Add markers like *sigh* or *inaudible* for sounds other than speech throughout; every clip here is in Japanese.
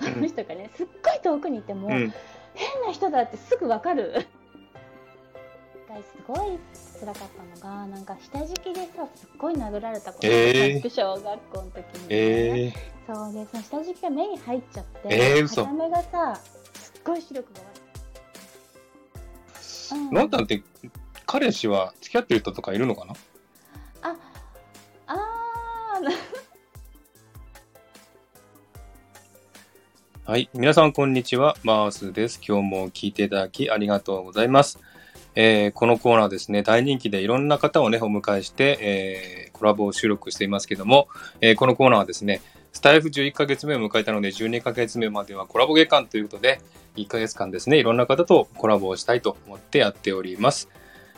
その人がね、すっごい遠くにいても、うん。変な人だってすぐわかる。すごい辛かったのがなんか下敷きでさすっごい殴られたことがあったえー小学校の時に、ね。えそうでその下敷きが目に入っちゃって、えー嘘。片目がさすっごい視力が悪い、ー。のんたんって、彼氏は付き合ってる人とかいるのかな？ああーはい。皆さん、こんにちは。マースです。今日も聞いていただきありがとうございます。えーこのコーナーですね、大人気でいろんな方をね、お迎えして、えーコラボを収録していますけども、えーこのコーナーはですね、スタイフ11ヶ月目を迎えたので、12ヶ月目まではコラボ月間ということで、1ヶ月間ですね、いろんな方とコラボをしたいと思ってやっております。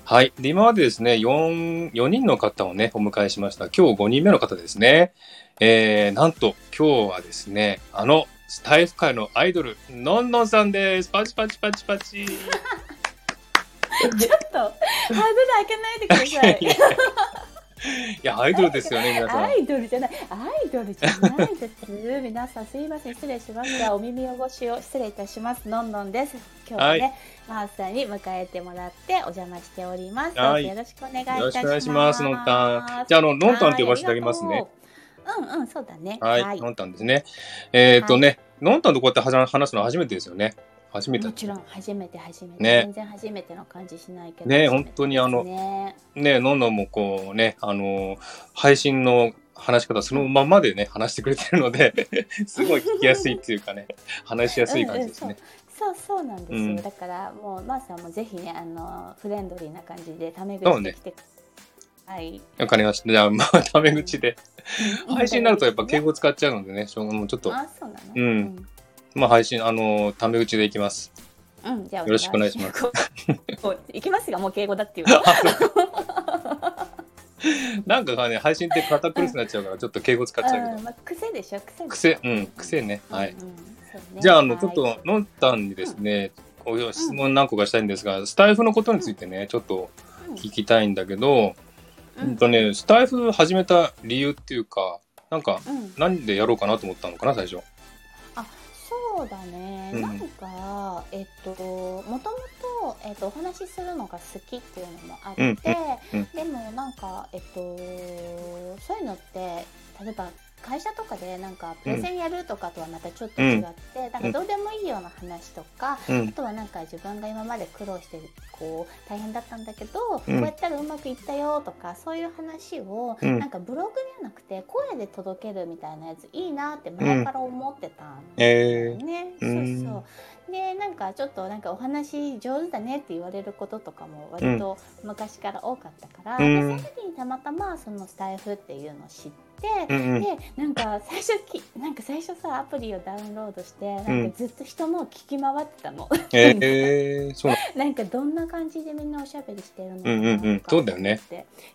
はい。で、今までですね、4、4人の方をね、お迎えしました。今日5人目の方ですね。えー、なんと、今日はですね、あの、スタイフ界のアイドル、のんのんさんです。パチパチパチパチ。ちょっとハードル開けないでくださいいや、アイドルですよね、皆さん。アイドルじゃない、アイドルじゃないです。皆さんすいません、失礼しました。お耳汚しを失礼いたします。のんのんです。今日はね、はいマースさんに迎えてもらってお邪魔しております。はいよろしくお願いいたします。のんたんじゃああののんたんって呼ばせていただきますねううんうん、そうだね。はい、のんたんですね。えーっとね、のんたんとこうやって話話すの初めてですよね。初めても。ちろん初めて初めて、ね全然初めての感じしないけどね初めて本当にあのねね、のんのんもこうね、あのー配信の話し方そのままでね、話してくれてるので、*laughs* すごい聞きやすいっていうかね、話しやすい感じですね。そうそうなんですよ、うんだからもうマーさんもぜひねあのフレンドリーな感じでタメ口で来て、はい。わかりました。じゃあ、まあ、タメ口で。配信になるとやっぱ敬語語使っちゃうのでね、しょうがもうちょっと、あそうなの？うん。まあ配信、あのータメ口でいきます。うん、うんじゃあよろしくお願いします。す。*laughs* もう行きますがもう敬語だっていう *laughs* なんかね、配信って堅苦しくなっちゃうから、ちょっと敬語使っちゃうけど。うんまあ、癖でしょ癖癖、うん、癖ね。はい。じゃあ、あの、はい。ちょっと、のんたんにですね、質問何個かしたいんですが、スタイフのことについてね、ちょっと聞きたいんだけど、ううんんとね、スタイフ始めた理由っていうか、なんか、うん。何でやろうかなと思ったのかな、最初。あそうだね、うん。なんかえっともともと、えっと、お話しするのが好きっていうのもあって、うんうん。でもなんかえっとそういうのって例えば会社とかでなんかプレゼンやるとかとはまたちょっと違って、なんかどうでもいいような話とか、うん。あ。とはなんか自分が今まで苦労してこう大変だったんだけど、うん。こうやったらうまくいったよとかそういう話を、うん。なんかブログじゃなくて声で届けるみたいなやついいなって前から思ってたんだよね。うん。そうそう。でなんかちょっとなんかお話上手だねって言われることとかも割と昔から多かったから、うん。でその時にたまたまそのスタイフっていうのを知って。うんうん。でなんか最初きなんか最初さアプリをダウンロードしてなんかずっと人のを聞き回ってたの、えー、そうな *laughs* なんかどんな感じでみんなおしゃべりしてるのかうんうんうん。そうだよね。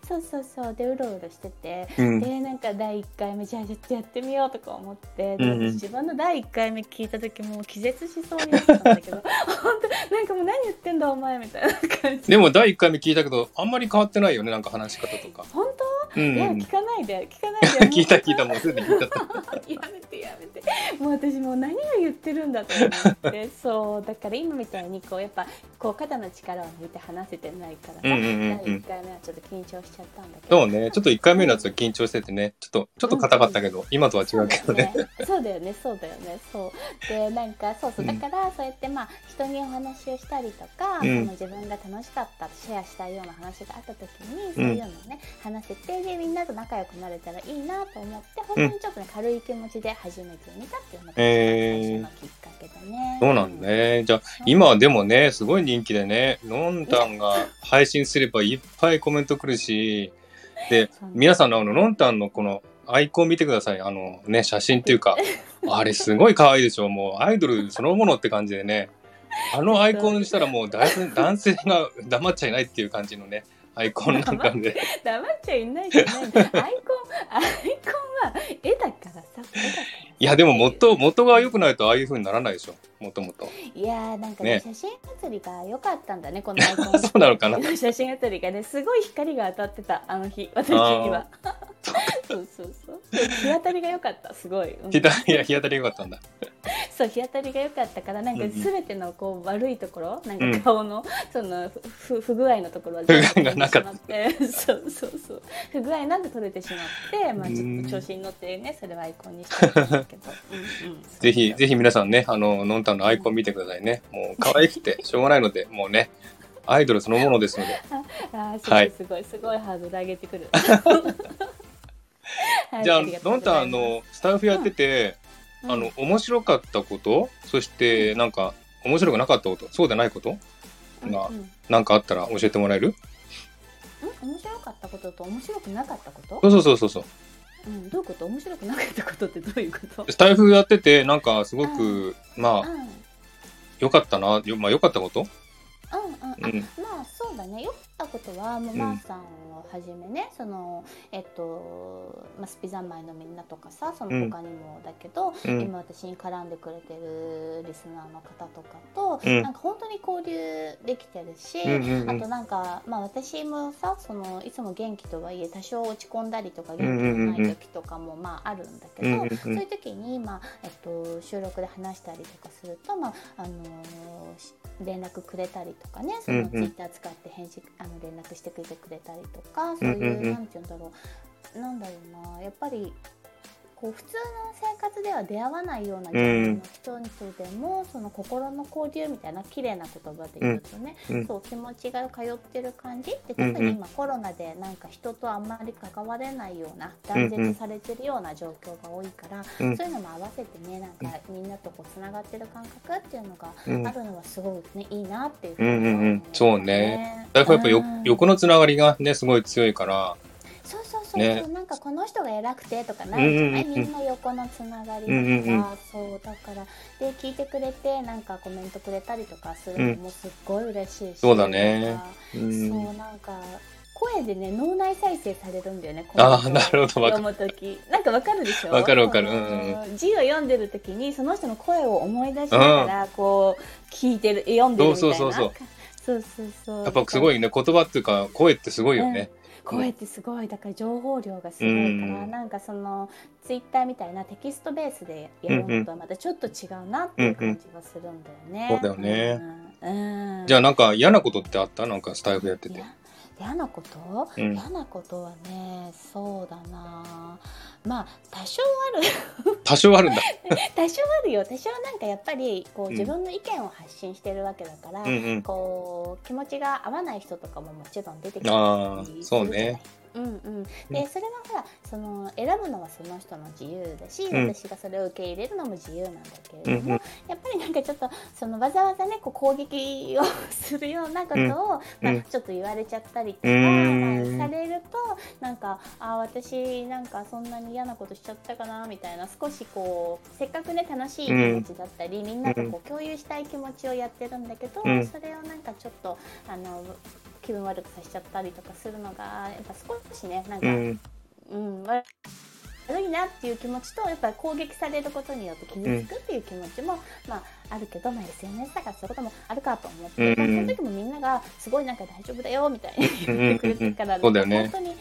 そうそうそう。でうろうろしてて、うん。でなんか第1回目じゃあちょっとやってみようとか思って、でうんうん。自分の第1回目聞いた時もう気絶しそうになったんだけど。*laughs* 本当なんかもう何言ってんだお前みたいな感じ。でも、第1回目聞いたけど、あんまり変わってないよね、なんか話し方とか。本当？うん、うん。いや聞。かないで。聞かないで *laughs* 聞いた聞いた、もうすでに聞いた。やめてやめて。もう私もう何を言ってるんだと思って。*laughs* そうだから今みたいにこうやっぱこう肩の力を抜いて話せてないからさ、うんうんうんうん。第1回目はちょっと緊張しちゃったんだけど。そうね、ちょっと1回目のやつは緊張しててね、ちょっと、ちょっと硬かったけど、今とは違うけどね。そうだよね。そうだよね。そうでなんかそうそう。うん。だからそうやってまあ人にお話をしたりとか、うん。その自分が楽しかったシェアしたいような話があった時にそういうのをね、話せてでみんなと仲良くなれたらいいなと思って本当にちょっとね、軽い気持ちで始めてみたっていうのが最初のきっかけだね。そうなんだね。じゃあ、今はでもね、すごい人気でね、のんたんが配信すればいっぱいコメント来るし、で、皆さんのあの、のんたんのこのアイコン見てください。あのね、写真っていうか、*laughs* あれすごい可愛いでしょ。もうアイドルそのものって感じでね。あのアイコンにしたらもう男性が黙っちゃいないっていう感じのね、アイコンなんかで。黙っちゃいないじゃないアイコンアイコンは絵だからさ絵だからさいや、でも元、元が良くないとああいう風にならないでしょ。もともと。いやーなんかねね。写真写りが良かったんだねこのアイコン。*laughs* そうなのかな。*laughs* 写真写りがねすごい光が当たってたあの日。私には。*laughs* そう。そうそう日当たりが良かった。すごい、うん。日当たり、いや日当たり良かったんだ。そう日当たりが良かったからなんか全てのこう悪いところ、なうん。んか顔のその不不具合のところは全部がなかった取れてしまってそうそうそう。不具合なんて取れてしまってまあちょうん。っと調子に乗ってねそれはアイコンにした。んですけど、ぜひ、ぜひひ皆さんね、あの、のんたんのアイコン見てくださいね。もう可愛くてしょうがないので、もうね、アイドルそのものですので。*laughs* あーすはいごい。すごいすごいハードル上げてくる。*laughs* はいじゃあ、のんたん、の、スタッフやってて、あの、面白かったこと、そして、なんか、面白くなかったこと、そうでないこと？がうんうん。なんかあったら教えてもらえる？ん？面白かったことと面白くなかったこと？そうそうそうそうそう。うん、どういうこと？面白くなかったことってどういうこと？スタイフやってて、なんかすごく、まあ、うん。うん良かったな、よまあ良かったこと？うん。あうん。まあそうだね。良かったことはもううん。マーさんをはじめね、そのえっと、まあ、スピザンマイのみんなとかさその他にもだけど、うん。今私に絡んでくれてるリスナーの方とかと、うん。なんか本当に交流できてるし、うんうんうん。あとなんか、まあ、私もさそのいつも元気とはいえ多少落ち込んだりとか元気のない時とかもまああるんだけど、うんうんうん。そういう時に、まあえっと、収録で話したりとかすると、まああのーし連絡くれたりとかねそうんうん。のツイッター使って返事あの連絡してくれてくれたりとかそういう,、うんうんうん。なんて言うんだろう。なんだろうな。やっぱりこう普通の生活では出会わないようなジャンルの人にとでも、その心の交流みたいな綺麗な言葉で言うとね、うん。そう気持ちが通ってる感じでうんうん。特に今コロナでなんか人とあんまり関われないような断絶されてるような状況が多いから、うん。そういうのも合わせてねなんかみんなとこうつながってる感覚っていうのがうん。あるのはすごくねいいなっていうふうんうんうんに思うそうね。だからやっぱ横のつながりがね、すごい強いから、そうそうそうそう、ね。なんかこの人が偉くてとかなるじゃない、うんうんうんみんな横のつながりだか。そうだから。で聞いてくれてなんかコメントくれたりとかするのもすっごい嬉しいし、そうだね。そうなんか声でね脳内再生されるんだよねあーコメントをなるほど読む時なんかわかるでしょ？わかるわかる。字を読んでる時にその人の声を思い出しながらこう聞いてる読んでるみたいな。そうそうそうそう。そうそうやっぱすごいね、言葉っていうか、声ってすごいよね。声ってすごい。だから情報量がすごいから、うん。なんかそのツイッターみたいなテキストベースでやるのとはまたちょっと違うなっていう感じがするんだよね。そうだよね。うん。うん、じゃあなんか嫌なことってあった？なんかスタイフやってて。嫌なこと、うん。嫌なことはねそうだなまあ多少ある。*laughs* 多少あるんだ。*laughs* 多少あるよ。多少なんかやっぱりこううん。自分の意見を発信してるわけだから、うんうん。こう気持ちが合わない人とかももちろん出てきたああ、そうね。うんうん、でそれはほらその選ぶのはその人の自由だし、うん。私がそれを受け入れるのも自由なんだけれども、うんうん。やっぱりなんかちょっとそのわざわざねこう攻撃をするようなことを、うん。まうん。あ、ちょっと言われちゃったりとか、されるとなんかあ私なんかそんなに嫌なことしちゃったかなみたいな少しこうせっかくね楽しい気持ちだったり、みんなとこう共有したい気持ちをやってるんだけど、うん。それをなんかちょっとあの気分悪くさせちゃったりとかするのがやっぱ少しねなんか、うん。うん、悪悪いなっていう気持ちとやっぱり攻撃されることによって傷つくっていう気持ちも、まあ、あるけど、まあ、SNS だからそういうこともあるかと思って、うん。まあ、その時もみんながすごいなんか大丈夫だよみたいに言ってくれてるから、ね本当に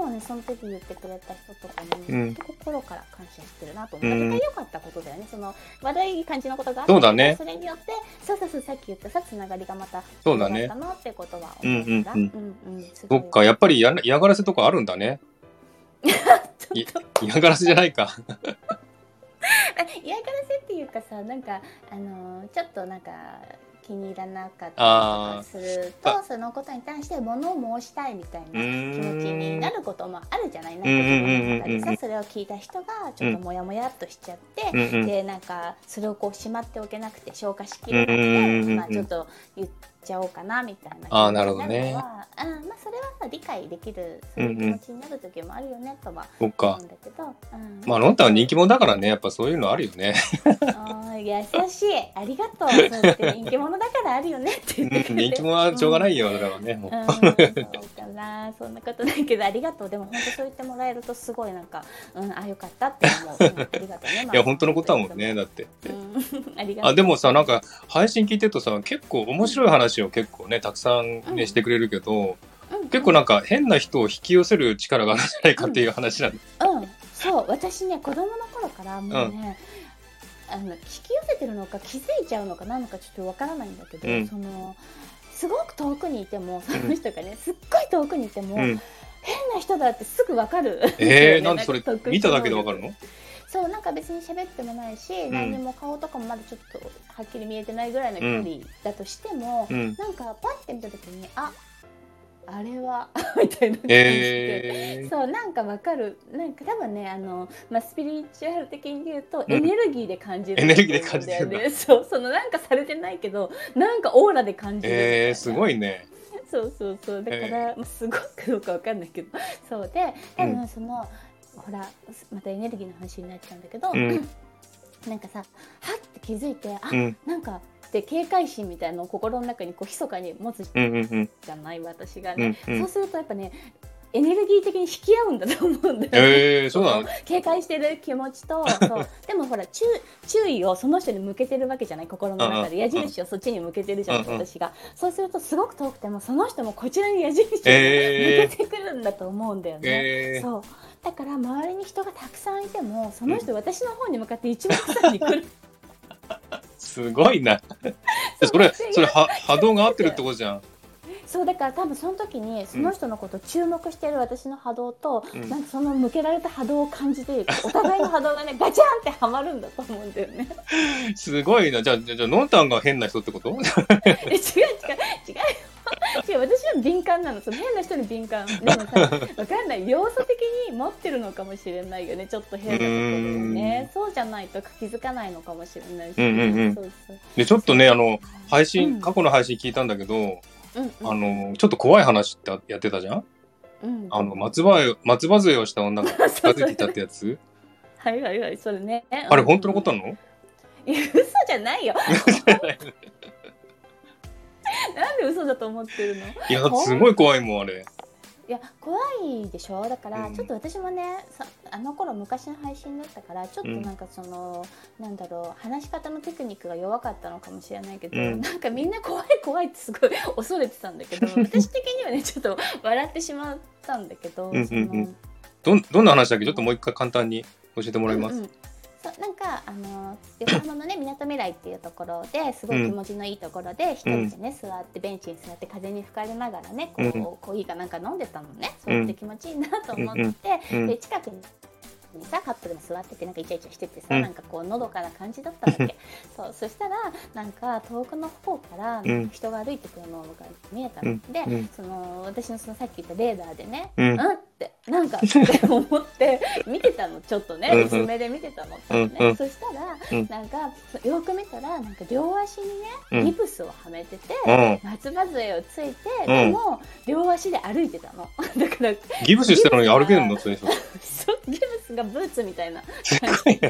もうねその時言ってくれた人とかに、うん。心から感謝してるなと思って、う良かったことだよね。その悪い感じのことがあったそうだね。それによってそうそうそうさっき言ったさつながりがまたそうだね。良かったなってことは思うから、うんうんうん。うんそっか、やっぱり嫌な嫌がらせとかあるんだね。*laughs* い *laughs* 嫌がらせじゃないか。*laughs* 嫌がらせっていうかさなんかあのーちょっとなんか気に入らなかったりとかするとそのことに対して物を申したいみたいな気持ちになることもあるじゃないなんかその中でさそれを聞いた人がちょっとモヤモヤっとしちゃって、うんうん。でなんかそれをこうしまっておけなくて消化しきれなくて、まあ、ちょっと言っちゃおうかなみたいなあーなるほどね気持ちになるのはうんまあ、それは理解できるそういう気持ちになる時もあるよねとは思う。んだけど、うんまあ、ロンタンは人気者だからね、やっぱそういうのあるよね。優しい。ありがとう。*laughs* そうやって人気者だからあるよね。ってってくれて人気者はしょうがないよ、それはね。もう。うん、そうかな。そんなことないけどありがとう。でも本当そう言ってもらえるとすごいなんかうんあよかったって思う、うん、ありがとうね、ま *laughs* あいや、本当のことだもんね、だって。うん、ありがとう。あ、でもさ、なんか、配信聞いてるとさ、結構面白い話を結構ね、たくさんね、うんしてくれるけど、うん結構なんか変な人を引き寄せる力があるんじゃないかっていう話なんだ。うん、そう私ね子供の頃からもうね、あの引き寄せてるのか気づいちゃうのかなのかちょっとわからないんだけど、うんそのすごく遠くにいてもその人がね、すっごい遠くにいても、うん。変な人だってすぐわかる。えー、*laughs* なんでそれ見ただけでわかるの？そうなんか別に喋ってもないし、ん何にも顔とかもまだちょっとはっきり見えてないぐらいの距離だとしても、うん。なんかパッて見た時にああれは *laughs* みたいな感じで。えー、そうなんかわかるなんか多分ねあの、まあ、スピリチュアル的に言うとうんエネルギーで感じるエネルギーで感じてるんだそうそのなんかされてないけどなんかオーラで感じるえー、すごいね。そうそうそうだから、まあ、すごいかどうかわかんないけどそうで多分その、ほらまたエネルギーの話になっちゃうんだけど、うんなんかさはって気づいてあ、うん。なんかで警戒心みたいなのを心の中にこう密かに持つうんうんうん。じゃない私がうね、んうん。そう。するとやっぱねエネルギー的に引き合うんだと思うんだよね。えー、そうなの？*laughs* 警戒してる気持ちと *laughs* そう。でもほら注注意をその人に向けてるわけじゃない心の中で。矢印をそっちに向けてるじゃん、うんうん。私が。そうするとすごく遠くてもその人もこちらに矢印を向えけてくるんだと思うんだよね、えー、そう。だから周りに人がたくさんいてもその人私の方に向かって一目散に来るすごいな。*laughs* それ、それは波動が合ってるってことじゃん。そうだから多分その時にその人のことを注目してる私の波動と、うん。なんかその向けられた波動を感じてお互いの波動がねガチャンってはまるんだと思うんだよね。すごいな。じゃあ、じゃあ、じゃあのんたんが変な人ってこと？え違う違う違う違う私は敏感なの。その変な人に敏感。でもさわかんない。要素的に持ってるのかもしれないよね。ちょっと変なところをね。そうじゃないと気づかないのかもしれないし、うんうんうん。そうそう。で、ちょっとね、あの、配う信、ん。過去の配信聞いたんだけど、あの、ちょっと怖い話ってやってたじゃん？うん。あの、松葉よ、松葉杖をした女が *laughs* 近づいていたってやつ？はいはいはいそれね。あれ、本当のことななの？いや嘘じゃないよ。*laughs* *laughs* なんで嘘だと思ってるの？いや、すごい怖いもん、あれ。いや怖いでしょ？だからうん。ちょっと私もね、さあの頃昔の配信だったからちょっとなんかその、なんだろう話し方のテクニックが弱かったのかもしれないけど、うん。なんかみんな怖い怖いってすごい恐れてたんだけど *laughs* 私的にはねちょっと笑ってしまったんだけど、うんうんうん、どんな話だっけ？ちょっともう一回簡単に教えてもらいます。うんうんそうなんかあの横浜のねみなとみらいっていうところですごい気持ちのいいところで、一人でね座ってベンチに座って風に吹かれながらねこう、うん。コーヒーかなんか飲んでたのね。そうやって気持ちいいなと思って、うん。で近くにさカップルも座っててなんかイチャイチャしててさ、うん。なんかこうのどかな感じだったわけ。*laughs* そうそしたらなんか遠くの方からうん。人が歩いてくるのが見えたの、うん。で、うん。その私のそのさっき言ったレーダーでね、うん。うんってなんかって *laughs* 思って見てたの。ちょっとね薄めで見てたの、うんね。うんそしたら、うん。なんかよく見たらなんか両足にうん。ねギプスをはめてて、うん。松葉杖をついて、でも両足で歩いてたの。*laughs* だからギブスしてるのに歩けるの？そういう人。そうギブスがブーツみたいなすごいじ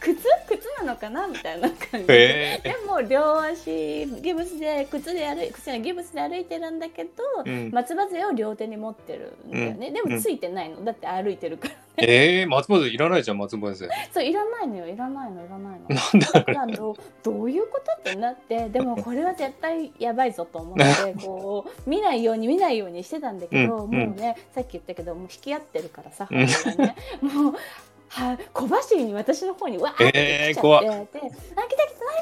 靴靴なのかなみたいな感じ。へでも両足ギブスで靴で歩い靴やギブスで歩いてるんだけど、うん。松葉杖を両手に持ってるんだよね、でもついてないの。だって歩いてるからええー、松葉杖いらないじゃん、松葉杖。そういらないのよいらないのいらないの。なんだだからどうどういうことってなってでもこれは絶対やばいぞと思ってこう見ないように見ないようにしてたんだけど、うん。もうねさっき言ったけどもう引き合ってるからさ、ね。もうは小走りに私の方にわーって来ちゃって、えー怖っ。であ来た来たあ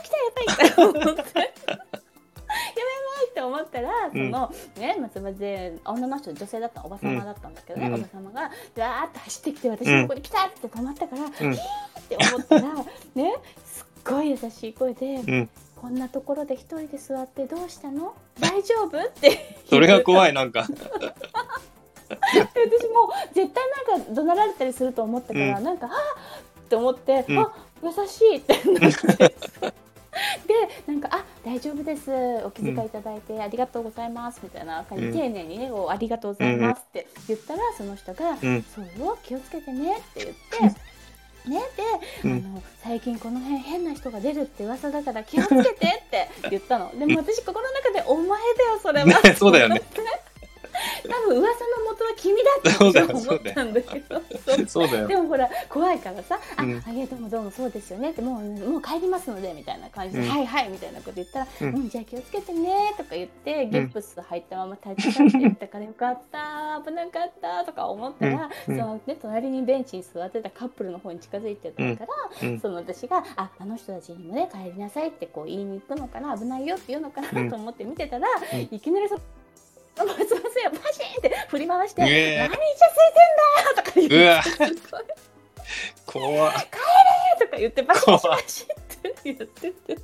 来たやばいって思って。*laughs* やばいやばいって思ったら、そのね松葉杖女の人女性だったおば様だったんだけどね、うん。おば様がわーって走ってきて私のとこに来たって止まったから、うん。って思ったらねすっごい優しい声で、うん。こんなところで一人で座ってどうしたの？大丈夫？ってそれが怖いい、なんか。*laughs* 私もう絶対なんか怒鳴られたりすると思ったから、うん。なんかあっって思って、うん。あ優しいってなって *laughs* でなんか「あ大丈夫です。お気遣いいただいてありがとうございます」みたいな感じで、うん。丁寧にねこう「ありがとうございます」って言ったらその人が「うん。そうよ気をつけてね」って言って。ね、で、うん。あの最近この辺変な人が出るって噂だから気をつけてって言ったの。でも私心の中で「お前だよそれは」ねそうだよね *laughs* 多分噂の元は君だって思ったんだけど。そうだよ。でもほら怖いからさ「あ、うん。あいやどうもどうもそうですよね」ってもうもう帰りますのでみたいな感じで「うん。はいはい」みたいなこと言ったら「ううんん、じゃあ気をつけてね」とか言ってギプス入ったまま立ち去っていったからよかった危なかったとか思ったら、そのね、隣にベンチに座ってたカップルの方に近づいてたから、うん。その私が「ああの人たちにもね帰りなさい」ってこう言いに行くのかな危ないよって言うのかうん。なと思って見てたら、うん。いきなりそ松本さんがパシーンって振り回して「うえ。何イチャついてんだよ!」とか言ってすごい。怖っ。とか言ってバシバシバシって言って。て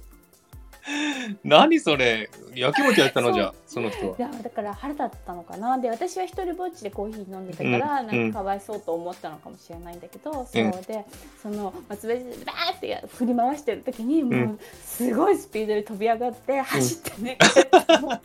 何それ。やきもちやったのじゃあその人いはやだから腹立ったのかな。で私は一人ぼっちでコーヒー飲んでたから、うん。なんかかわいそうと思ったのかもしれないんだけど、そう。でその松林でバーってや振り回してる時にもうすごいスピードで飛び上がって走ってね、もう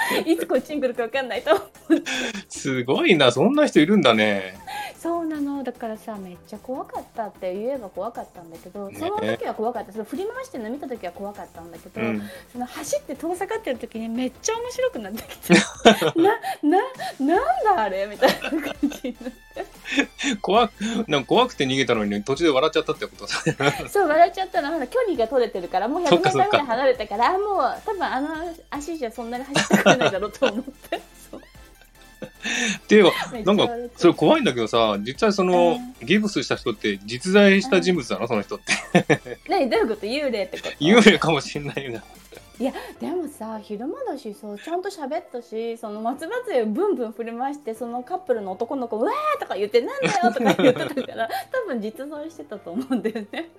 *laughs* いつこっちに来るか分かんないと思って。すごいなそんな人いるんだね。そうなの。だからさめっちゃ怖かったって言えば怖かったんだけど、ね。その時は怖かった。その振り回してるの見た時は怖かったんだけど、うん。その走って遠ざかってる時にめっちゃ面白くなってきて。*laughs* なななんだあれ？みたいな感じになって *laughs* 怖くなんか怖くて逃げたのに途中で笑っちゃったってこと。*laughs* そう笑っちゃったの。ほら距離が取れてるからもう100そっか m そっか。ぐらい離れたからあもう多分あの足じゃそんなに走ってくれないだろう。*laughs* と思ってっていうかなんかそれ怖いんだけどさ実際そのギブスした人って実在した人物なのその人って。何どういうこと？幽霊ってこと？幽霊かもしんないなでもさ昼間だしさちゃんと喋ったしその松葉杖をブンブン振り回してそのカップルの男の子「うわー!」とか言って「なんだよ!」とか言ってたから *laughs* 多分実在してたと思うんだよね。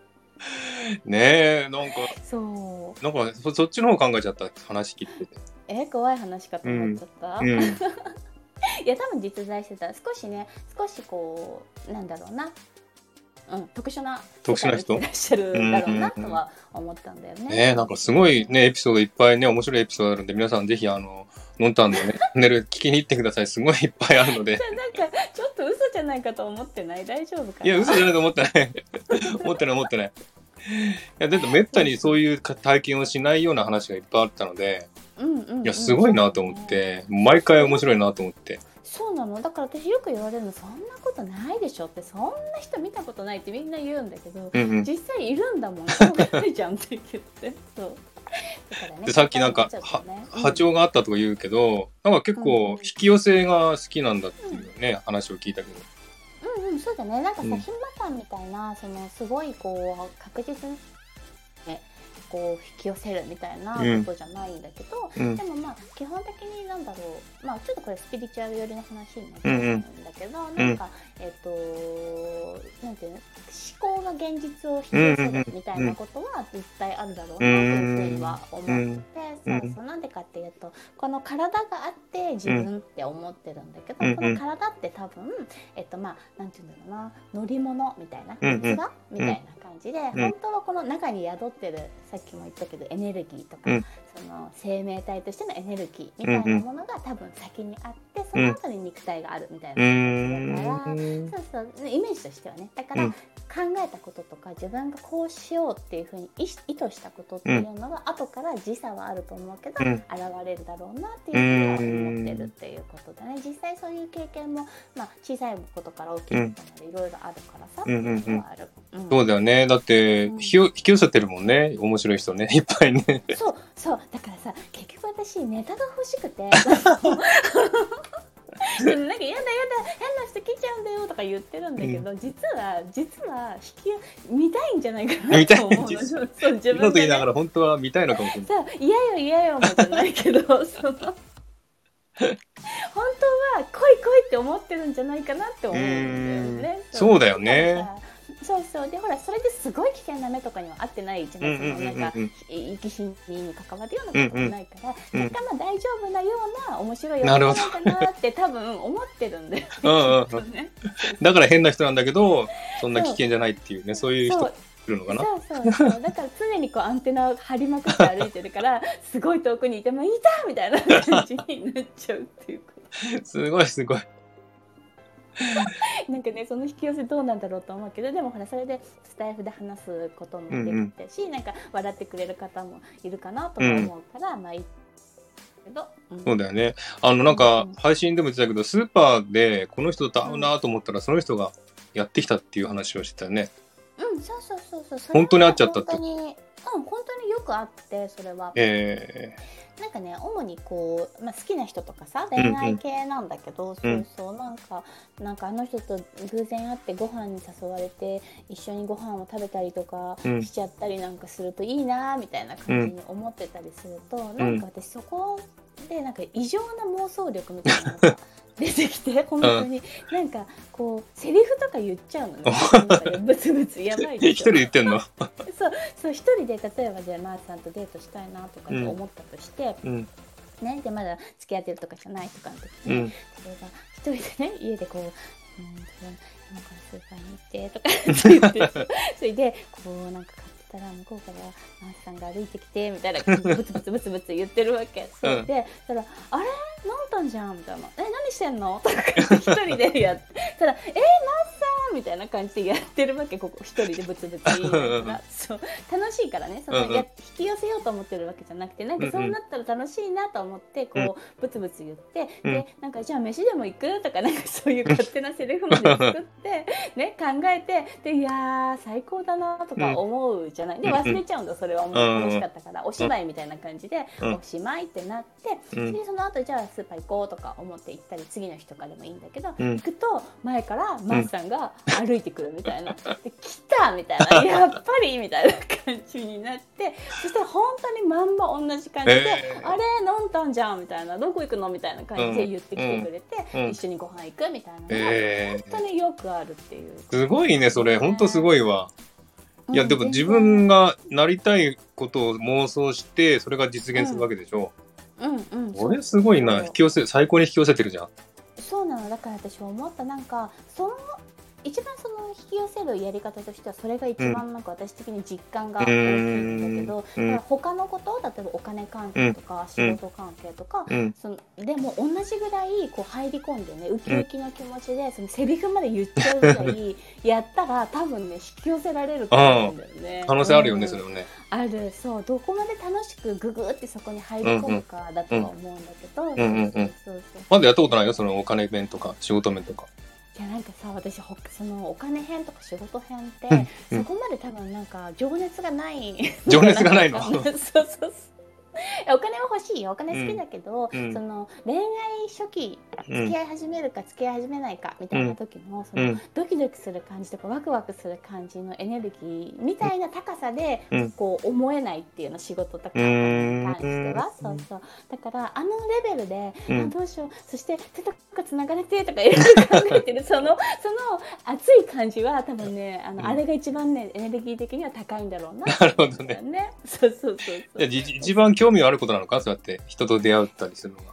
ねえなんかそうなんかそそっちの方考えちゃった話聞いててえ怖い話かと思っちゃった、うん *laughs* いや多分実在してた少しね少しこうなんだろうな、うん、特殊な特殊な人？世界を生きてらっしゃるんだろうなとは思ったんだよね。ねえなんかすごいねエピソードいっぱいね面白いエピソードあるんで皆さんぜひあののんたんのねチャンネル聞きに行ってください。すごいいっぱいあるので。じゃあなんかちょっと嘘じゃないかと思ってない？大丈夫かな？いや嘘じゃないと思ってない。*laughs* 思ってない思ってない。いやだってめったにそういうか体験をしないような話がいっぱいあったのでうんうんうん。いやすごいなと思って毎回面白いなと思ってそうなの？だから私よく言われるのそんなことないでしょって。そんな人見たことないってみんな言うんだけど、うんうん。実際いるんだもん。しょうがないじゃんって言って。そう。だからねでさっきなんかちょっとね。うん波長があったとか言うけどなんか結構引き寄せが好きなんだっていうね話を聞いたけど。うんうんそうだね。なんかさ、うん。ひんまさんみたいなそのすごいこう確実こう引き寄せるみたいなことじゃないんだけど、うん。でもまあ基本的になんだろう。まあちょっとこれスピリチュアル寄りの話になっちゃうん。だけど、なんか、えっ、となんていうの思考が現実を引き寄せるみたいなことは絶対あるだろうなというふうには思ってて、うん。そうそう。なんでかっていうとこの体があって自分って思ってるんだけど、うんこの体って多分えっとまあなんていうんだろうな乗り物みたいなうんうん。器、みたいな感じで、本当はこの中に宿ってるさっきも言ったけどエネルギーとか、うん。その生命体としてのエネルギーみたいなものが多分先にあってその後に肉体があるみたいなう感じだから。そうそうイメージとしてはねだから、うん。考えたこととか自分がこうしようっていうふうに意意図したことっていうのが、後から時差はあると思うけど、うん。現れるだろうなっていうふうには思ってるっていうことだね。実際そういう経験も、まあ、小さいことから大きいことまでいろいろあるからさ、うんうんうん。ある。うん。そうだよね。だってうん。引きよ引き寄せてるもんね。面白い人ね。いっぱいね。そうそうだからさ結局私ネタが欲しくて。*laughs* なんかやだやだ変な人来ちゃうんだよとか言ってるんだけど、実は実は引き見たいんじゃないかな見たいと思うの。*laughs* 実そ自分が、ね、ら本当は見たいのかもしれない嫌よ嫌よもじゃないけど *laughs* その。本当は来い来いって思ってるんじゃないかなって思うんだよね。そうだよねそうそう。でほらそれですごい危険な目とかには合ってないじゃない、のなんか生き死にに関わるようなことはないから、うんうん。若干まあ大丈夫なような面白いようなるほど。なのかなって多分思ってるんだよだから変な人なんだけどそんな危険じゃないっていうね。そう。いう人るのかな。そうそうそう。だから常にこうアンテナを張りまくって歩いてるからすごい遠くにいてもいたみたいな感じになっちゃうっていうすごいすごい *laughs* なんかねその引き寄せどうなんだろうと思うけどでもほらそれでスタイフで話すこともできてし、なんか笑ってくれる方もいるかなとか思うから、まあいど、うん。そうだよね。あの、なんかうん、配信でも言ってたけど、スーパーでこの人と会うなと思ったら、その人がやってきたっていう話をしてたよね。うん、そうそうそうそう。本当に会っちゃったって。本当にうん本当によくあってそれは。えなんかね主にこう、まあ、好きな人とかさんうん。恋愛系なんだけど、そうそうなんかなんかあの人と偶然会ってご飯に誘われて一緒にご飯を食べたりとかうん。しちゃったりなんかするといいなみたいな感じに思ってたりすると、なんか私そこでなんか異常な妄想力みたいなのが出てきて *laughs* 本当に、なんかこうセリフとか言っちゃうのね。ブツブツやばいー、で一人で言ってんの？*laughs* そうそう一人で例えばじゃあマースさんとデートしたいなとかって思ったとして、うん。ね、でまだ付き合ってるとかじゃないとかの時に、うん。例えば一人でね家でこう「うん今からスーパーに行って」とか言って *laughs* それでこうなんかたら向こうからマースさんが歩いてきてみたいな *laughs* ブツブツブツブツ言ってるわけ。それで、そしたら「あれ？ノンタンじゃん」みたいな「え何してんの?」とか *laughs* 一人でやって。たら「えー、マースさん!」みたいな感じでやってるわけここ一人でブツブツ言いなが。らそう。楽しいからね。その、や引き寄せようと思ってるわけじゃなくてなんかそうなったら楽しいなと思ってこう、うん。ブツブツ言って、うん。でなんかじゃあ飯でも行く？とかなんかそういう勝手なセリフまで作って *laughs* ね考えてでいやー最高だなとか思うじゃない、でうん。忘れちゃうんだそれは楽しかったから、お芝居みたいな感じで、うん。おしまいってなって、うん。でその後じゃあスーパー行こうとか思って行ったり次の日とかでもいいんだけど、うん。行くと前からマースさんが歩いてくるみたいな「で来た!」みたいな「*laughs* やっぱり!」みたいな感じになってそしたら本当にまんま同じ感じでえーあれ？飲んだんじゃんみたいなどこ行くの？みたいな感じで言ってきてくれて、うんうん一緒にご飯行くみたいなのが、え本当によくあるっていう。ー、すごいね、それ。ほんとすごいわ。いや、うんでも自分がなりたいことを妄想して、それが実現するわけでしょ。うんうん、これすごいな。引き寄せ、最高に引き寄せてるじゃん。そうなのだから私思ったなんかその一番その引き寄せるやり方としてはそれが一番なんか私的に実感が大きいんだけど、うん。他のこと例えばお金関係とか仕事関係とか、うん。そのでも同じぐらいこう入り込んでねウキウキの気持ちで、そのセリフまで言っちゃうぐらいやったら多分ね引き寄せられると思うんだよね。可能性あるよね、うんそれはね。ある。そうどこまで楽しくググってそこに入り込むかだとは思うんだけど、まだやったことないよ、そのお金面とか、仕事面とか。いやなんかさ私ほそのお金編とか仕事編って、うんうん。そこまで多分なんか情熱がない。情熱がないの？*laughs* そうそうそうお金は欲しいよ。お金好きだけど、うん。その恋愛初期うん。付き合い始めるか付き合い始めないかみたいな時の、そのうん。ドキドキする感じとかワクワクする感じのエネルギーみたいな高さで、うん。こう思えないっていうの仕事とかに関してはそうそう。だからあのレベルで、うん。あどうしよう。そして手とかつながれてとかいろいろ考えてるそのその熱い感じは多分ねあの、うん。あれが一番ねエネルギー的には高いんだろうななるほどね。ねそうそうそう。じそう一番興味あることなのか？そうやって人と出会ったりするのが。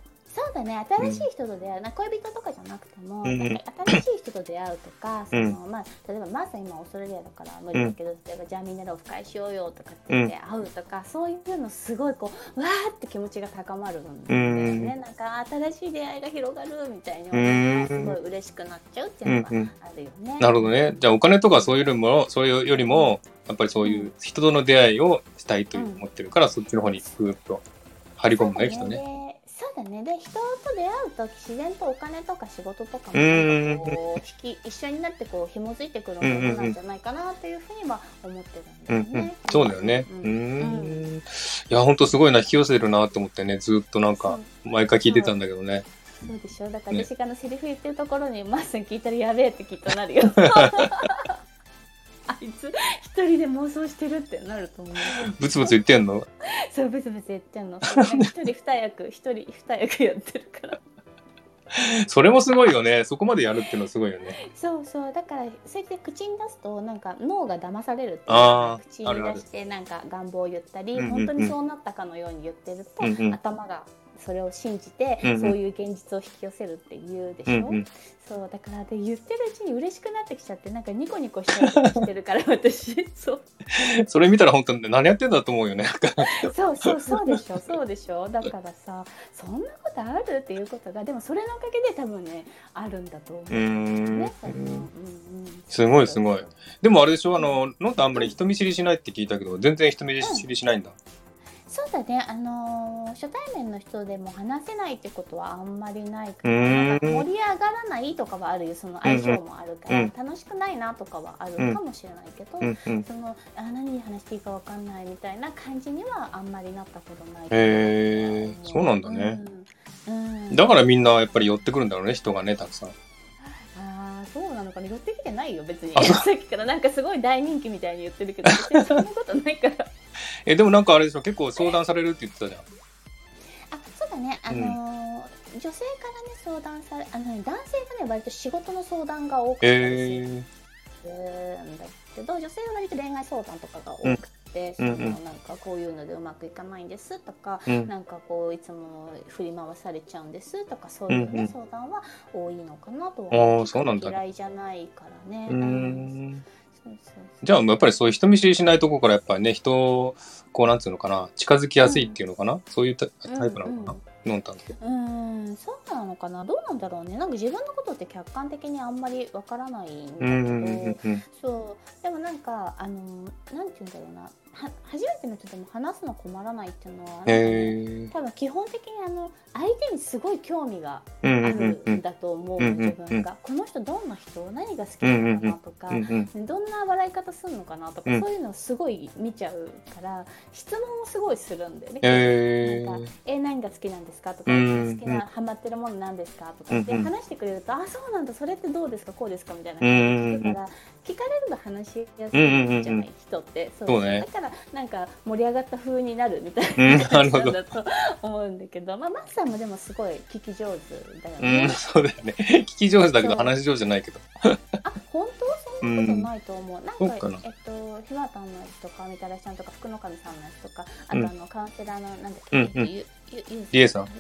そうだね。新しい人と出会う、な恋人とかじゃなくても、うん。新しい人と出会うとか、うん。そのまあ、例えばマーさん今オーストラリアだから無理だけど、例えばじゃあみんなでオフ会しようよとかって言って会うとか、そういうのすごいこうわーって気持ちが高まるんだよなんか新しい出会いが広がるみたいにう思すごい嬉しくなっちゃうっていうのがうんうん。あるよね。なるほどね。じゃあお金とかそういうよりも、そういうよりも、やっぱりそういう人との出会いをしたいと思ってるから、そっちの方にぐーっと張り込むね、人ね。ね。だねで人と出会うと自然とお金とか仕事とかもうんなんかこう引き一緒になってこう紐づいてくるものなんじゃないかなっていうふうには思ってるんうんうんだよね。、そうだよね。ううんーん。いや、ほんとすごいな、引き寄せるなと思ってね、ずっとなんか、毎回聞いてたんだけどね。そうでしょだからね私があのセリフ言ってるところにマッスン聞いたらやべえってきっとなるよ。*laughs* あいつ一人で妄想してるってなると思う。ブツブツ言ってんの？そうブツブツ言ってんの。一人二役一人二役やってるから。それもすごいよね。そこまでやるっていうのはすごいよね。そうそうだからそうやって口に出すとなんか脳が騙されるっていうあ口に出してなんか願望を言ったり、うんうんうん本当にそうなったかのように言ってると、うんうん頭がそれを信じて、うんうん。そういう現実を引き寄せるって言うでしょ、うんうん。そうだからで言ってるうちに嬉しくなってきちゃってなんかニコニコしたりとかしてるから *laughs* 私。そう。それ見たら本当に何やってんだと思うよね。そうそうそうでしょ。そうでしょ。だからさそんなことある？っていうことがでもそれのおかげで多分ねあるんだと思う。うーん。ね。うんうんすごいすごい。でもあれでしょあの、のんたあんまり人見知りしないって聞いたけど、全然人見知りしないんだ。そうだね、あのー初対面の人でも話せないってことはあんまりないから、盛り上がらないとかはあるよ、その相性もあるから、うん楽しくないなとかはあるかもしれないけど。そのあ何に話していいかわかんないみたいな感じにはあんまりなったことないへーそうなんだね。うん、うんだからみんなやっぱり寄ってくるんだろうね、人がね、たくさん。そうなのかな寄ってきてないよ別にさっきからなんかすごい大人気みたいに言ってるけどそんなことないからえ、でもなんかあれでしょ、結構相談されるって言ってたじゃん。あそうだね。あのー女性からね相談されあのね男性がね割と仕事の相談が多くてえー、するんだけど女性は割と恋愛相談とかが多くて、うんそのなんかこういうのでうまくいかないんですとか、うん。なんかこういつも振り回されちゃうんですとかそういうね、うんうん。相談は多いのかなとはあーそうなんだ。嫌いじゃないからね。うんじゃあ、やっぱりそういう人見知りしないとこからやっぱりね、人を、こうなんつうのかな、近づきやすいっていうのかな、そういうタタイプなのかな、のんたんって。うーん。そうなのかなどうなんだろうね。なんか自分のことって客観的にあんまりわからないんだけど、うんうんうんうん。そう。でもなんかあのなんて言うんだろうな。は初めての人でも話すの困らないっていうのはね。多分基本的にあの相手にすごい興味があうんだと思う、自分が。この人どんな人何が好きなのかなとか。どんな笑い方するのかなとか、うん。そういうのをすごい見ちゃうから質問をすごいするんだよね。へなんかえ。え何が好きなんですか？とか、うん好きなハマってるものなんですか？とかってうんうん話してくれると、あそうなんだそれってどうですか？こうですか？みたいなうんうんうん聞くから聞かれると話しやすうんうんうんうん。いじゃない人って。そうね。だからなんか盛り上がった風になるみたいうんな感じなんだと思うんだけど、まあマッさんもでもすごい聞き上手だようねん、。そうだよね。聞き上手だけど話し上手じゃないけど。あ本当？そんなことないと思う。ななんかえっとひわたんのやつとかみたらしさんとか福の神さんのやつとかあうん。とあの、カウンセラーのなんだっけ、うんえっとゆゆゆリエさん。違う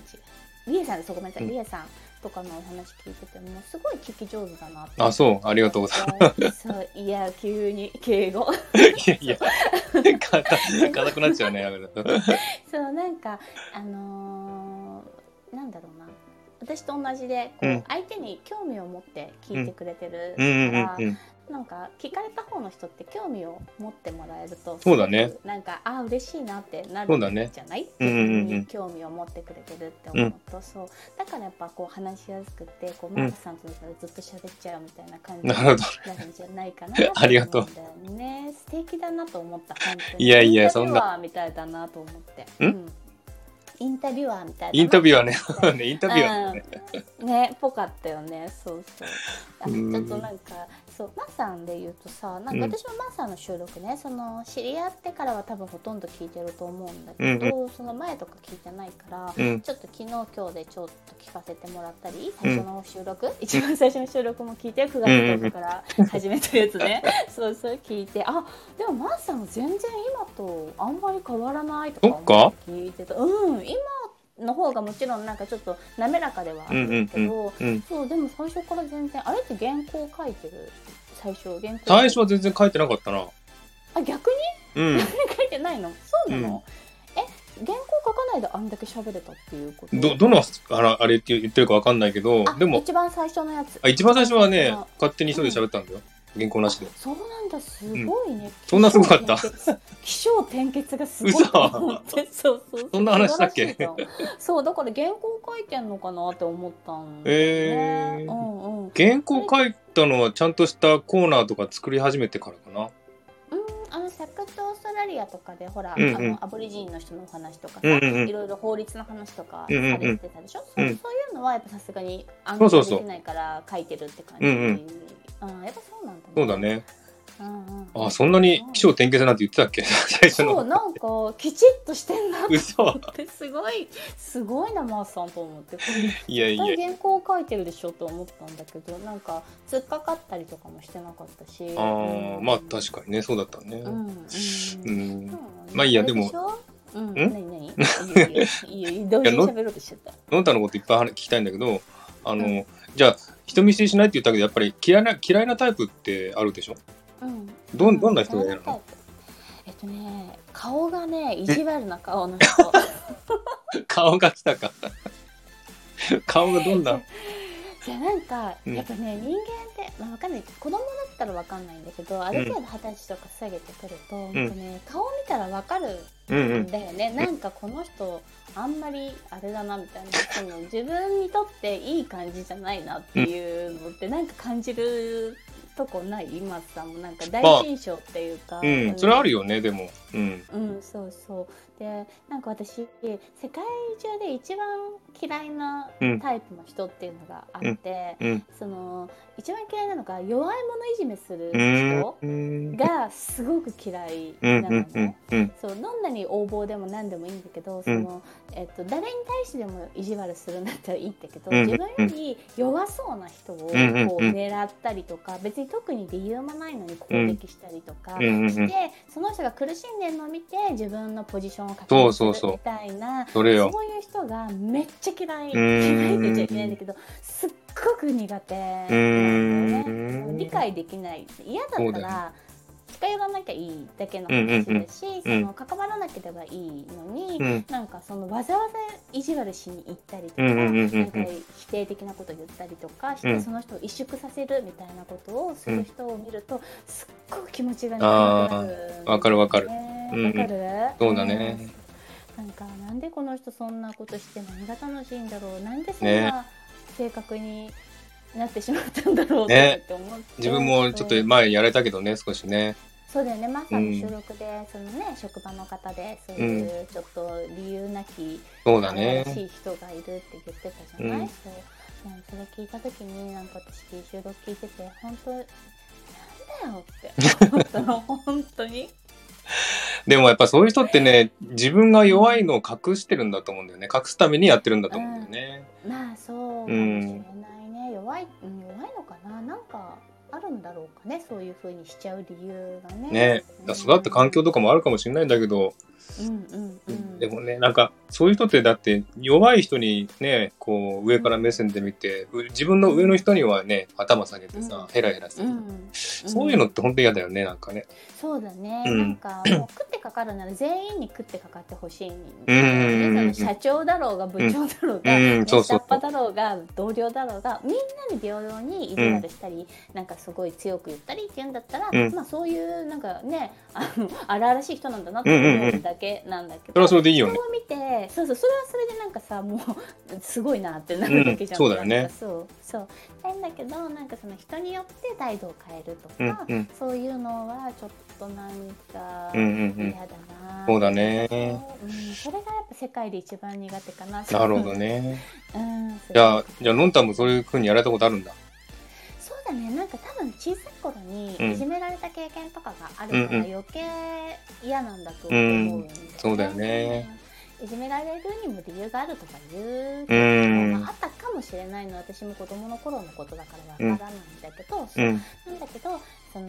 リエさんです。ごめんなさい、うん。リエさんとかのお話聞いててもすごい聞き上手だなってあ、そう。ありがとうございますそういや急に敬語。い *laughs* やいや、かか硬くなっちゃうね。そうなんかあのーなんだろうな私と同じでこう、うん相手に興味を持って聞いてくれてるうんうんから、うんうん。なんか聞かれた方の人って興味を持ってもらえるとそうだね。なんかあ嬉しいなってなるじゃない、うんうんうん。うん興味を持ってくれてるって思うと、そう。だからやっぱこう話しやすくてこうマークさんとずっと喋っちゃうみたいな感じにななるほど。るんじゃないかな *laughs* ありがとう。ね素敵だなと思った本当に。いやいやインタビュそんなアーみたいだなと思って。ん？うん。インタビュアーみたいだな。インタビュアーね。*laughs* ねインタビュアー。ね。うん。ねぽかったよね。そうそう。あうん。ちょっとなんかそうマッさんで言うとさなんか私もマッさんの収録ね、その知り合ってからは多分ほとんど聞いてると思うんだけど、その前とか聞いてないから、うん。ちょっと昨日今日でちょっと聞かせてもらったり最初の収録、*laughs* 一番最初の収録も聞いて9月10日から始めたやつね、*laughs* そうそう聞いてあでもマッさんは全然今とあんまり変わらないとか聞いてた。うん今の方がもちろんなんかちょっと滑らかではあうんうるんけど、うん。うん。そうでも最初から全然あれって原稿書いてる最初原稿最初は全然書いてなかったな。あ逆に？うん。*laughs* 書いてないの？そうなの、え原稿書かないであんだけ喋れたっていうこと？ど、どの、あらあれって言ってるかわかんないけどあ、でも、一番最初のやつあ一番最初はねあ、勝手に一人で喋ったんだよ。原稿なしで。そうなんだすごいね、そんなすごかった？*laughs* 気象転結がすごい。と思ってそうそうそんな話したっけ？素晴らしいじゃん。そうだから原稿書いてんのかなって思ったんだよー。うんうん。原稿書いたのはちゃんとしたコーナーとか作り始めてからかな。うん、あのサクッとオーストラリアとかでほら、うんうん。あのアボリジニの人のお話とかさ、うんうんうん。いろいろ法律の話とかさうんうんうんれてたでしょ、うんそうそういうのはやっぱさすがに安そうそうそう定できないから書いてるって感じ、あやっぱそうなんだね。そうだね。うんうん。あ、そんなに気象転結なんて言ってたっけ？*laughs* 最初の。そうなんかきちっとしてんなって。すごいすごいなマースさんと思って。これいや。いや原稿書いてるでしょと思ったんだけどなんか突っかかったりとかもしてなかったし。ああ、まあ確かかにね、そうだったね。うんうん、ううん。ん。まあいいやでも。うん、ん？何何？いいよいいよいいよ。いいよ同時に喋ろうとしちゃった。のんたのこといっぱい聞きたいんだけど、あの、じゃあ、人見知りしないって言ったけど、やっぱり嫌いな、嫌いなタイプってあるでしょ？うん。どんどんな人が嫌なの？えっとね、顔がね、意地悪な顔の人。*laughs* 顔が来たか。*laughs* 顔がどんな？*laughs* いやなんかうんやっぱね、人間って、まあ、わかんない子供だったらわかんないんだけどある程度二十歳とか下げてくると、ほんとね、顔見たらわかるうんうんん。だよね、なんかこの人あんまりあれだなみたいなその自分にとっていい感じじゃないなっていうのってなんか感じるとこない？今さんもなんか第一印象っていうか、うん。それあるよね、でも。うん。うん、そうそう。で、なんか私、世界中で一番嫌いなうんタイプの人っていうのがあって、うん。その、一番嫌いなのが弱い者いじめするうん人。うん。がすごく嫌いうん。なのね。。うん。そうどんなに横暴でも何でもいいんだけど、そのえっと、誰に対してでも意地悪するんだったらいいんだけど、うん自分より弱そうな人をこう狙ったりとか別に特に理由もないのに攻撃したりとかして、その人が苦しんでるのを見て自分のポジションを確そう認すそうそうるみたいな。そういう人がめっちゃ嫌い。うん。嫌いって言っちゃいけないんだけどすっごく苦手。なんだよねうん。理解できない。嫌だったら近寄らなきゃいいだけの話だし、うんうんその関わらなければいいのに、うん。なんかそのわざわざ意地悪しに行ったりとか、うん否定的なこと言ったりとかして、うんその人を萎縮させるみたいなことをする人を見ると、すっごく気持ちがあー。苦くなるわかるわかるわかる？そうだね。うんなんかなんでこの人そんなことして何が楽しいんだろう。なんでそんね。な性格になってしまったんだろうとかって思って、*laughs* 自分もちょっと前やれたけどね、少しね。そうだよね。まさに収録で、そのね職場の方でそういうちょっと理由なき、そうだね。新。しい人がいるって言ってたじゃない、うん。そそれ聞いた時になんか私収録聞いてて本当なんだよって。思ったの本当に *laughs* でもやっぱそういう人ってね、自分が弱いのを隠してるんだと思うんだよね。隠すためにやってるんだと思うんだよね。まあそうかもしれないね、弱い、弱いのかななんかあるんだろうかねそういう風にしちゃう理由がね。ね。だから育った環境とかもあるかもしれないんだけど、うんうんうんでもね、なんか、そういう人ってだって、弱い人にね、こう、上から目線で見て、う自分の上の人にはね、頭下げてさ、うん。ヘラヘラする。うんそういうのって本当嫌だよね、なんかね。そうだね、うん。なんかもう食ってかかるなら全員に食ってかかってほしいん社長だろうが部長だろうが、うん下っ端だろうが同僚だろうがみんなに平等に意地悪したり、なんかすごい強く言ったりっていうんだったら、うんまあそういうなんかねあの荒々しい人なんだなって思うだけなんだけど、それはそれでいいよね。人。を見てそうそうそれはそれでなんかさもうすごいなってなるだけじゃん、うんそうだよねそうそう。なんだけどなんかその人によって態度を変えるとか、うんうん。そういうのはちょっとなんかうんうんうん。嫌だな、そうだね。うん、それがやっぱ世界で一番苦手かな。なるほどね。*laughs* うんじゃあ、じゃあ、のんたんもそういう風にやられたことあるんだ。そうだね。なんか多分小さい頃にうん。いじめられた経験とかがあるうんうん。から余計嫌なんだと思うんだよね、そうだよね。うんいじめられるにも理由があるとか言ううけど、ん。まあ、あったかもしれないのは私も子供の頃のことだからわからないんだけど、うん。なんだけどその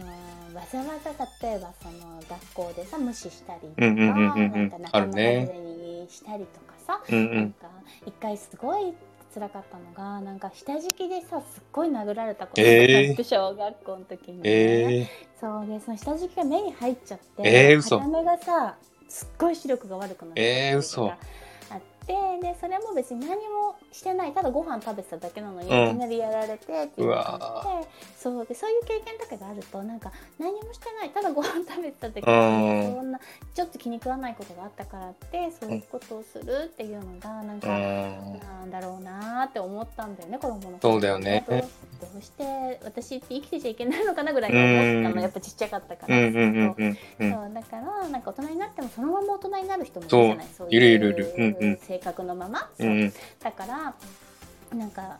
わざわざ例えばその学校でさ無視したりとか、うんうんうんうんうん。なんか仲間外あるね。れにしたりとかさ、うんうん。なんか一回すごい辛かったのがなんか下敷きでさすっごい殴られたことがあって、えー小学校の時に、ね。えそうでその下敷きが目に入っちゃって、えー嘘。片目がさすっごい視力が悪くなってえー嘘。あってでそれも別に何もしてないただご飯食べてただけなのに、うん。いきなりやられてっていうう感わじでそうでそういう経験とかがあるとなんか何もしてないただご飯食べてただけうなのにん。そんなちょっと気に食わないことがあったからってそういうことをするっていうのがなんか、うん。なんだろうなーって思ったんだよね子供の頃。そうだよね。どうどうして私って生きてちゃいけないのかなぐらいに思ったうん。のやっぱちっちゃかったかうんら、うんうんうんうん。そうだからなんか大人になってもそのまま大人になる人もいるじゃないそうそういるいるいる。うんうん性格のまま、うん。だからなんか、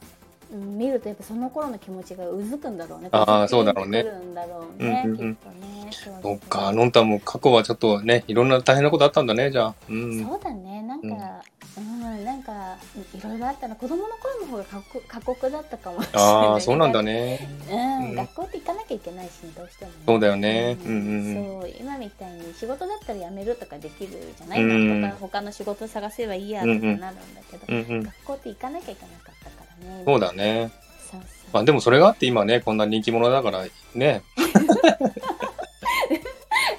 うん見るとやっぱその頃の気持ちがうずくんだろうね。あーそうだろうね。くるんだろうね、うんうんうん。きっとね。そっか、のんたんも過去はちょっとね、いろんな大変なことあったんだね、じゃあ。うん。そうだね。なんか、うん、なんかいろいろあったな子供の頃の方が過酷過酷だったかもしれないああ、そうなんだね。うん、うん。学校って行かなきゃいけないし、ね、どうしても、ね、そうだよね。うんうんそう今みたいに仕事だったら辞めるとかできるじゃない、うんなんとか他の仕事探せばいいやとかなるんだけど、うんうん。学校って行かなきゃいけなかったからね。そうだね。そうそう。まあでもそれがあって今ね、こんな人気者だからね。*laughs*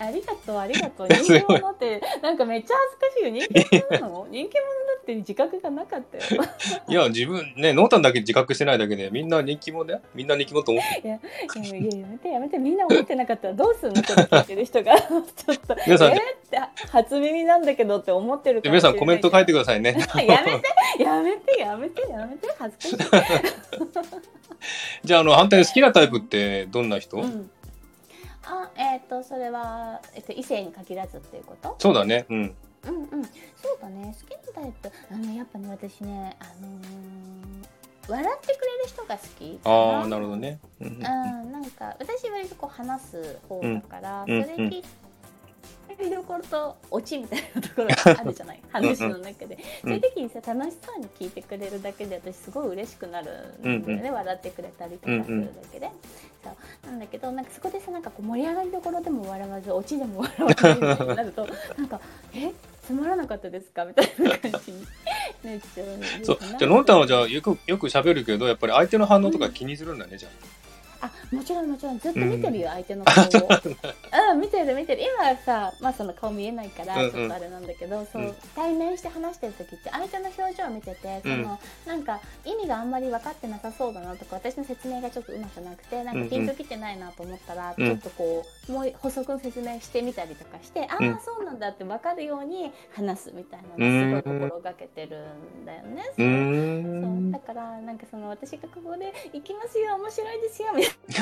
ありがとうありがとう。*laughs* 人気者ってなんかめっちゃ恥ずかしいよ。人気者なの？*laughs* 人気者だってって自覚がなかったよ。*laughs* いや、自分、ね、ノータンだけ自覚してないだけで、みんな人気者だよ。みんな人気者と思って。る。いやいやいややめてやめて。みんな思ってなかったらどうするの？これ聞いてる人が。ちょっと皆さんえーって初耳なんだけどって思ってるで。皆さんコメント書いてくくださいね。だやめてやめてやめてやめて。恥ずかしい。じゃあ、あの、反対に好きなタイプってどんな人、うんあえっ、とそれは、えっと異性に限らずっていうこと？そうだね。うん。うんうん。そうだね。好きなタイプあのやっぱね私ねあのー笑ってくれる人が好き。かああ、なるほどね。うんうんうん、なんか私割とこう話す方だから、うん。それ聞いてるところとオチみたいなところがあるじゃない？*laughs* 話の中で、そういう時にさ楽しそうに聞いてくれるだけで私すごい嬉しくなるんだよね、笑ってくれたりとかするだけで、そうなんだけどなん。かそこでさなんかこう盛り上がりどころでも笑わずオチでも笑わずみたいになるとなんか「え？つまらなかったですか?」みたいな感じになっちゃうんですそう。じゃあ、ノンタンはじゃあ、よく、よく喋るけど、やっぱり相手の反応とか気にするんだね、じゃあもちろんもちろんずっと見てるよ、相手の顔を。うん。見てる見てる。今はさまあその顔見えないからうんうん。ちょっとあれなんだけど、そううん。対面して話してる時って相手の表情を見ててその、なんか意味があんまり分かってなさそうだなとか私の説明がちょっとうまくなくてなんかピンときてないなと思ったら、うんちょっとこうもう補足の説明してみたりとかして、あうん。あそうなんだって分かるように話すみたいなのをすごい心がけてるんだよね。そうんだからなんかその私がここで「行きますよ面白いですよ」みたいな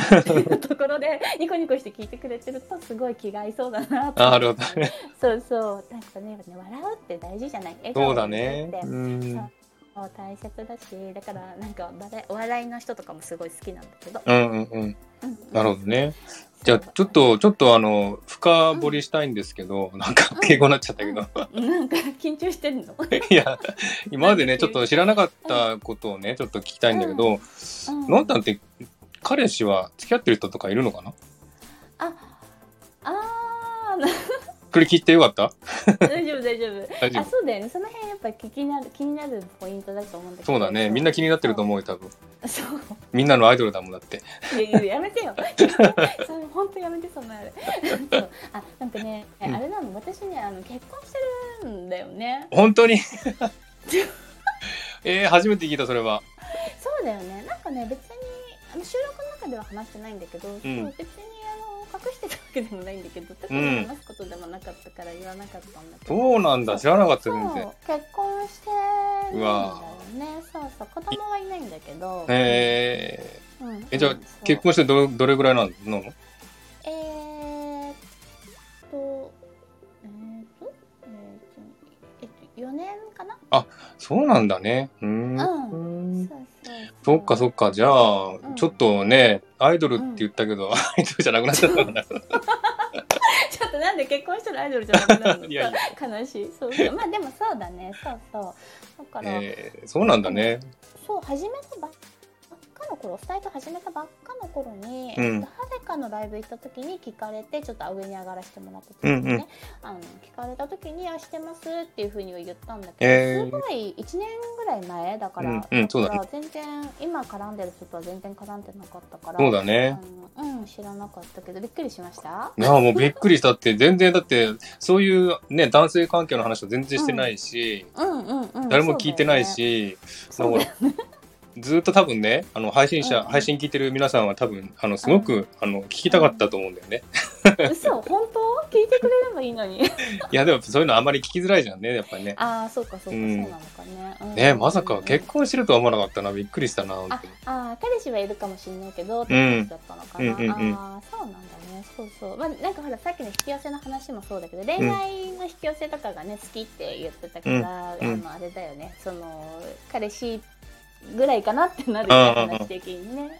ところでニコニコして聞いてくれてるとすごい気が合いそうだなとあなるほど。ね。そうそう。なんかね笑うって大事じゃない？笑そうだね。うん。大切だし。だからなんかお笑いの人とかもすごい好きなんだけど、うんうんうん。うんうん。なるほどね。じゃあ、ちょっと、ちょっとあの、深掘りしたいんですけど、なんか敬語になっちゃったけど。うん。なんか緊張してるの、*laughs* いや、今までね、ちょっと知らなかったことをね、ちょっと聞きたいんだけど、うん。ノンタンって、彼氏は付き合ってる人とかいるのかな？ああーこれ聞いてよかった？大丈夫大丈夫 *laughs* 大丈夫あそうだよねその辺やっぱ気になる気になるポイントだと思うんだけどそうだね。みんな気になってると思うよ、多分。うそうみんなのアイドルだもんだって。いやいややめてよ。*laughs* それ本当やめてそんなあれ。*laughs* そうあなんかね、うんあれなの私ねあの結婚してるんだよね。本当に？えー、初めて聞いた、それは。そうだよね。なんかね別にあの収録の中では話してないんだけど、別にあの隠してたわけでもないんだけど、特に話すことでもなかったから言わなかったんだけど。そうなんだ。知らなかった。結婚してるんだよね。そうそう子供はいないんだけど。えうんえじゃあ結婚してどどれぐらいなの？えーっと、えーっと、えーっと、えっと、4年かな？そうなんだね。うーん。うんそうそっかそっか。じゃあ、んちょっとね、アイドルって言ったけど、アイドルじゃなくなっちゃったんだ。*laughs* ちょっとなんで結婚したらアイドルじゃなくなるの？*laughs* いやい悲しい。そうそう。まあでもそうだね。そうそう。だから、えー、そうなんだね。そう、始めたばっかの頃、スタイト始めたばっかの頃に、うん。えっとハデカのライブ行った時に聞かれて、ちょっと上に上がらせてもらった時にね、うんうん。あの聞かれた時に、あ、してますっていうふうには言ったんだけど、えー。すごい1年ぐらい前だから、うんうんだね。から全然、今絡んでる人とは全然絡んでなかったから、そうだね。うん、知らなかったけど、びっくりしました？いや、もうびっくりしたって、全然だって、そういうね、男性関係の話は全然してないし、うんうんうん。誰も聞いてないし、そうだよね、ずっと多分ね、あの、配信者、うんうん。配信聞いてる皆さんは多分、あの、すごく、あの、聞きたかったと思うんだよね。嘘？本当？聞いてくれればいいのに。*laughs* いや、でもそういうのあんまり聞きづらいじゃんね、やっぱりね。ああ、そうかそうか、うん。そうなのかね。うん。ねまさかうん結婚してるとは思わなかったな、びっくりしたな、あに。あー彼氏はいるかもしれないけどってうん。感じだったのかな、うんうんうん。ああそうなんだね。そうそう。まあなんかほらさっきの引き寄せの話もそうだけど恋愛の引き寄せとかがね好きって言ってたから、うん。うん。あのあれだよね。その彼氏ぐらいかなってなるよね話的にね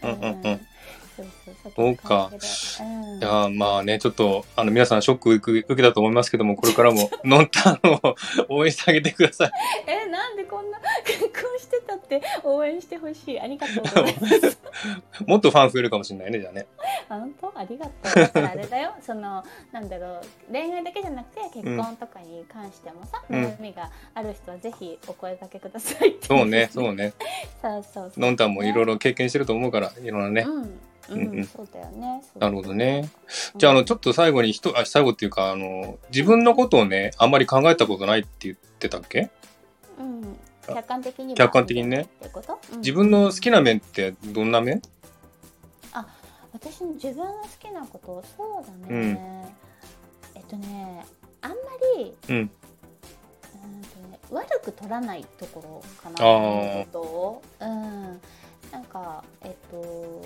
そうそうさっきそうか。いやまあね、ちょっと、あの、皆さんショック受け受けたと思いますけども、これからも、*laughs* ノンタンを応援してあげてください。えなんでこんな結婚してたって応援してほしい？ありがとうございます。もっとファン増えるかもしれないね、じゃあね。本当？ありがとう。だからあれだよ。*laughs* そのなんだろう恋愛だけじゃなくて結婚とかに関してもさ、うん。悩みがある人はぜひお声掛けくださいそうね、そうね。*laughs* そうそうそう。ノンタンもいろいろ経験してると思うから、いろんなね。うんうん、そうだよね。なるほどね。じゃあ、あの、ちょっと最後に人、あ、最後っていうか、あの、自分のことをね、あんまり考えたことないって言ってたっけ？うん、客観的には客観的にね。ってこと、うん。自分の好きな面ってどんな面？私の自分の好きなこと？そうだね、うん。えっとねあんまりうん。うんとね、悪く取らないところかなっていうことを。うん。なんかえっと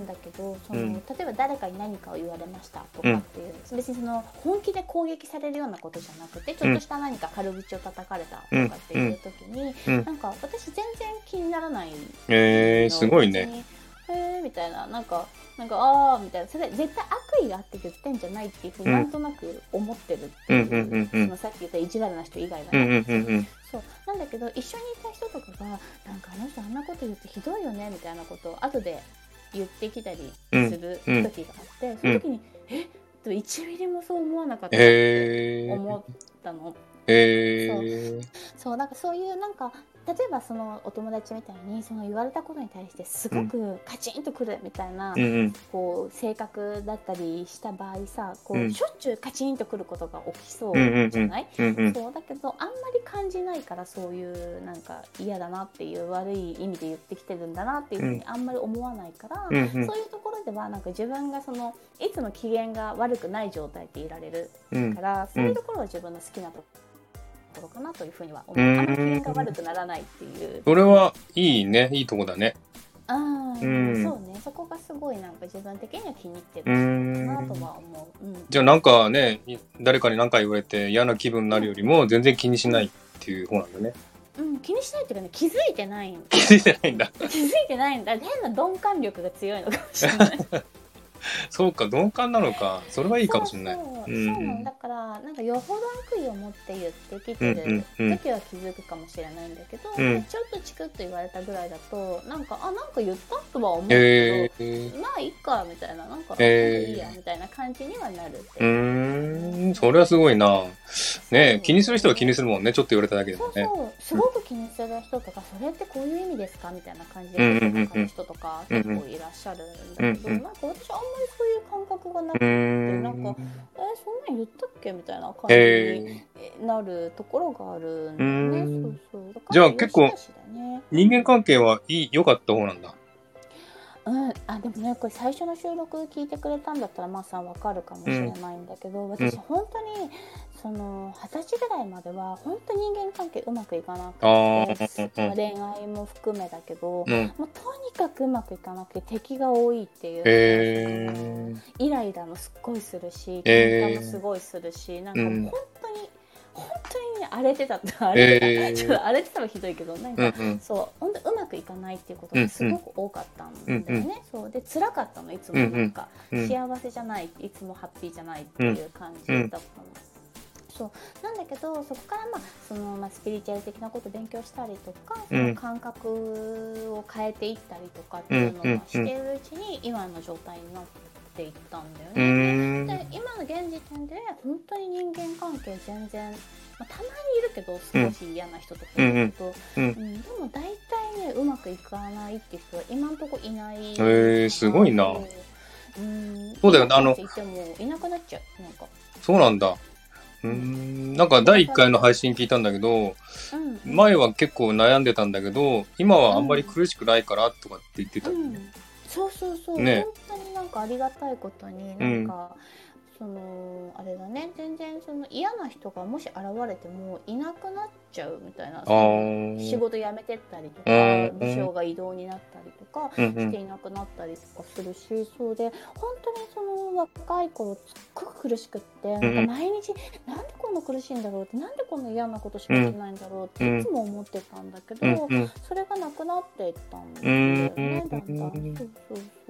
んだけどその、うん。例えば誰かに何かを言われましたとかっていう、別にその本気で攻撃されるようなことじゃなくてちょっとした何か軽口を叩かれたとかっていう時に、うん。なんか私全然気にならないえー、すごいね。えみたいな。なんかなんかああみたいな。それ絶対悪意があって言ってんじゃないっていうふうにうんなんとなく思ってるっていう,、うんうんうんうん。そのさっき言った意地悪な人以外はうんね、うんうんうん。そう。なんだけど一緒にいた人とかがなんかあの人あんなこと言ってひどいよねみたいなことを後で言ってきたりするうん。うん時があって、その時に、え？っと1ミリもそう思わなかったって思ったの。へえそうなんかそういうなんか例えばそのお友達みたいにその言われたことに対してすごくカチンとくるみたいな、うんうん。こう性格だったりした場合さこう、うん。しょっちゅうカチンとくることが起きそうじゃない、うんうん。そうだけどあんまり感じないからそういうなんか嫌だなっていう悪い意味で言ってきてるんだなっていうふうにあんまり思わないから、そういうところではなんか自分がそのいつも機嫌が悪くない状態でいられるうん。から、そういうところは自分の好きなところかなというふうには思う。うん。あんまり機嫌が悪くならないっていう。それはいいね。いいとこだね。あーうん。そうね。そこがすごいなんか自分的には気に入ってうるんなとは思う。うん。じゃあなんかね誰かに何か言われて嫌な気分になるよりも全然気にしないっていう方なんだね。うん、気にしないっていうかね気づいてないん *laughs* 気づいてないんだ。気づいてないんだ。変な鈍感力が強いのかもしれない *laughs* *laughs* そうか鈍感なのか。それはいいかもしれない。そうなのだからなんかよほど悪意を持って言ってきてる時は気づくかもしれないんだけど、うん。ちょっとチクッと言われたぐらいだとなんかあなんか言ったとは思うけど、へえまあいいかみたいななんか、へー。いいやみたいな感じにはなるってう。んそれはすごいな。ね気にする人は気にするもんねちょっと言われただけでもね。そうそうすごく気にする人とか、それってこういう意味ですか？みたいな感じでうんう人とか結構いらっしゃるんだけど、うんうん。なんか私あんまりそういう感覚がなくうて、なんかえそんなん言ったっけみたいな感へじにえなるところがあるんだよね。じゃあ結構人間関係はいい良かった方なんだうん、あでもねこれ最初の収録聞いてくれたんだったらまあさんわかるかもしれないんだけど、私本当にその二十歳ぐらいまでは本当人間関係うまくいかなくて、うんうん恋愛も含めだけど、うん。もうとにかくうまくいかなくて敵が多いっていうえイライラもすっごいするしえー。喧嘩もすごいするし、なんかうん。もう本当に、本当にね荒れてたって荒れてた、えーちょっと荒れてたはひどいけどなんか、うんうん。そう本当うまくいかないっていうことがすごく多かったんだよね、うんうんそう。で辛かったのいつもなんか、うん幸せじゃないいつもハッピーじゃないっていう感じだったの。そう。なんだけどそこから、まあそのまあ、スピリチュアル的なことを勉強したりとかそうん。の感覚を変えていったりとかっていうのをしているうちに今の状態になっていったんだようね。で今の現時点で本当に人間関係全然、まあ、たまにいるけど少し嫌な人とかいるけど、うんうんでも大体ねうまくいかないっていう人は今のところいない。へーすごいな。うん。そうだよねあのいなくななくなっちゃうなんか、そうなんだ。うーん。なんか第1回の配信聞いたんだけどうん、前は結構悩んでたんだけど今はあんまり苦しくないからとかって言ってた、うん、そうそうそう、ね。本当になんかありがたいことになんか、そのあれだね。全然その嫌な人がもし現れてもいなくなっちゃうみたいな仕事辞めてったりとかうん部署が異動になったりとかしていなくなったりとかするし、そうで本当にその若い頃すっごく苦しくってなんか毎日なんでこんな苦しいんだろうってなんでこんな嫌なことしかしてないんだろうっていつも思ってたんだけど、それがなくなっていったんだよね、うんだんだん。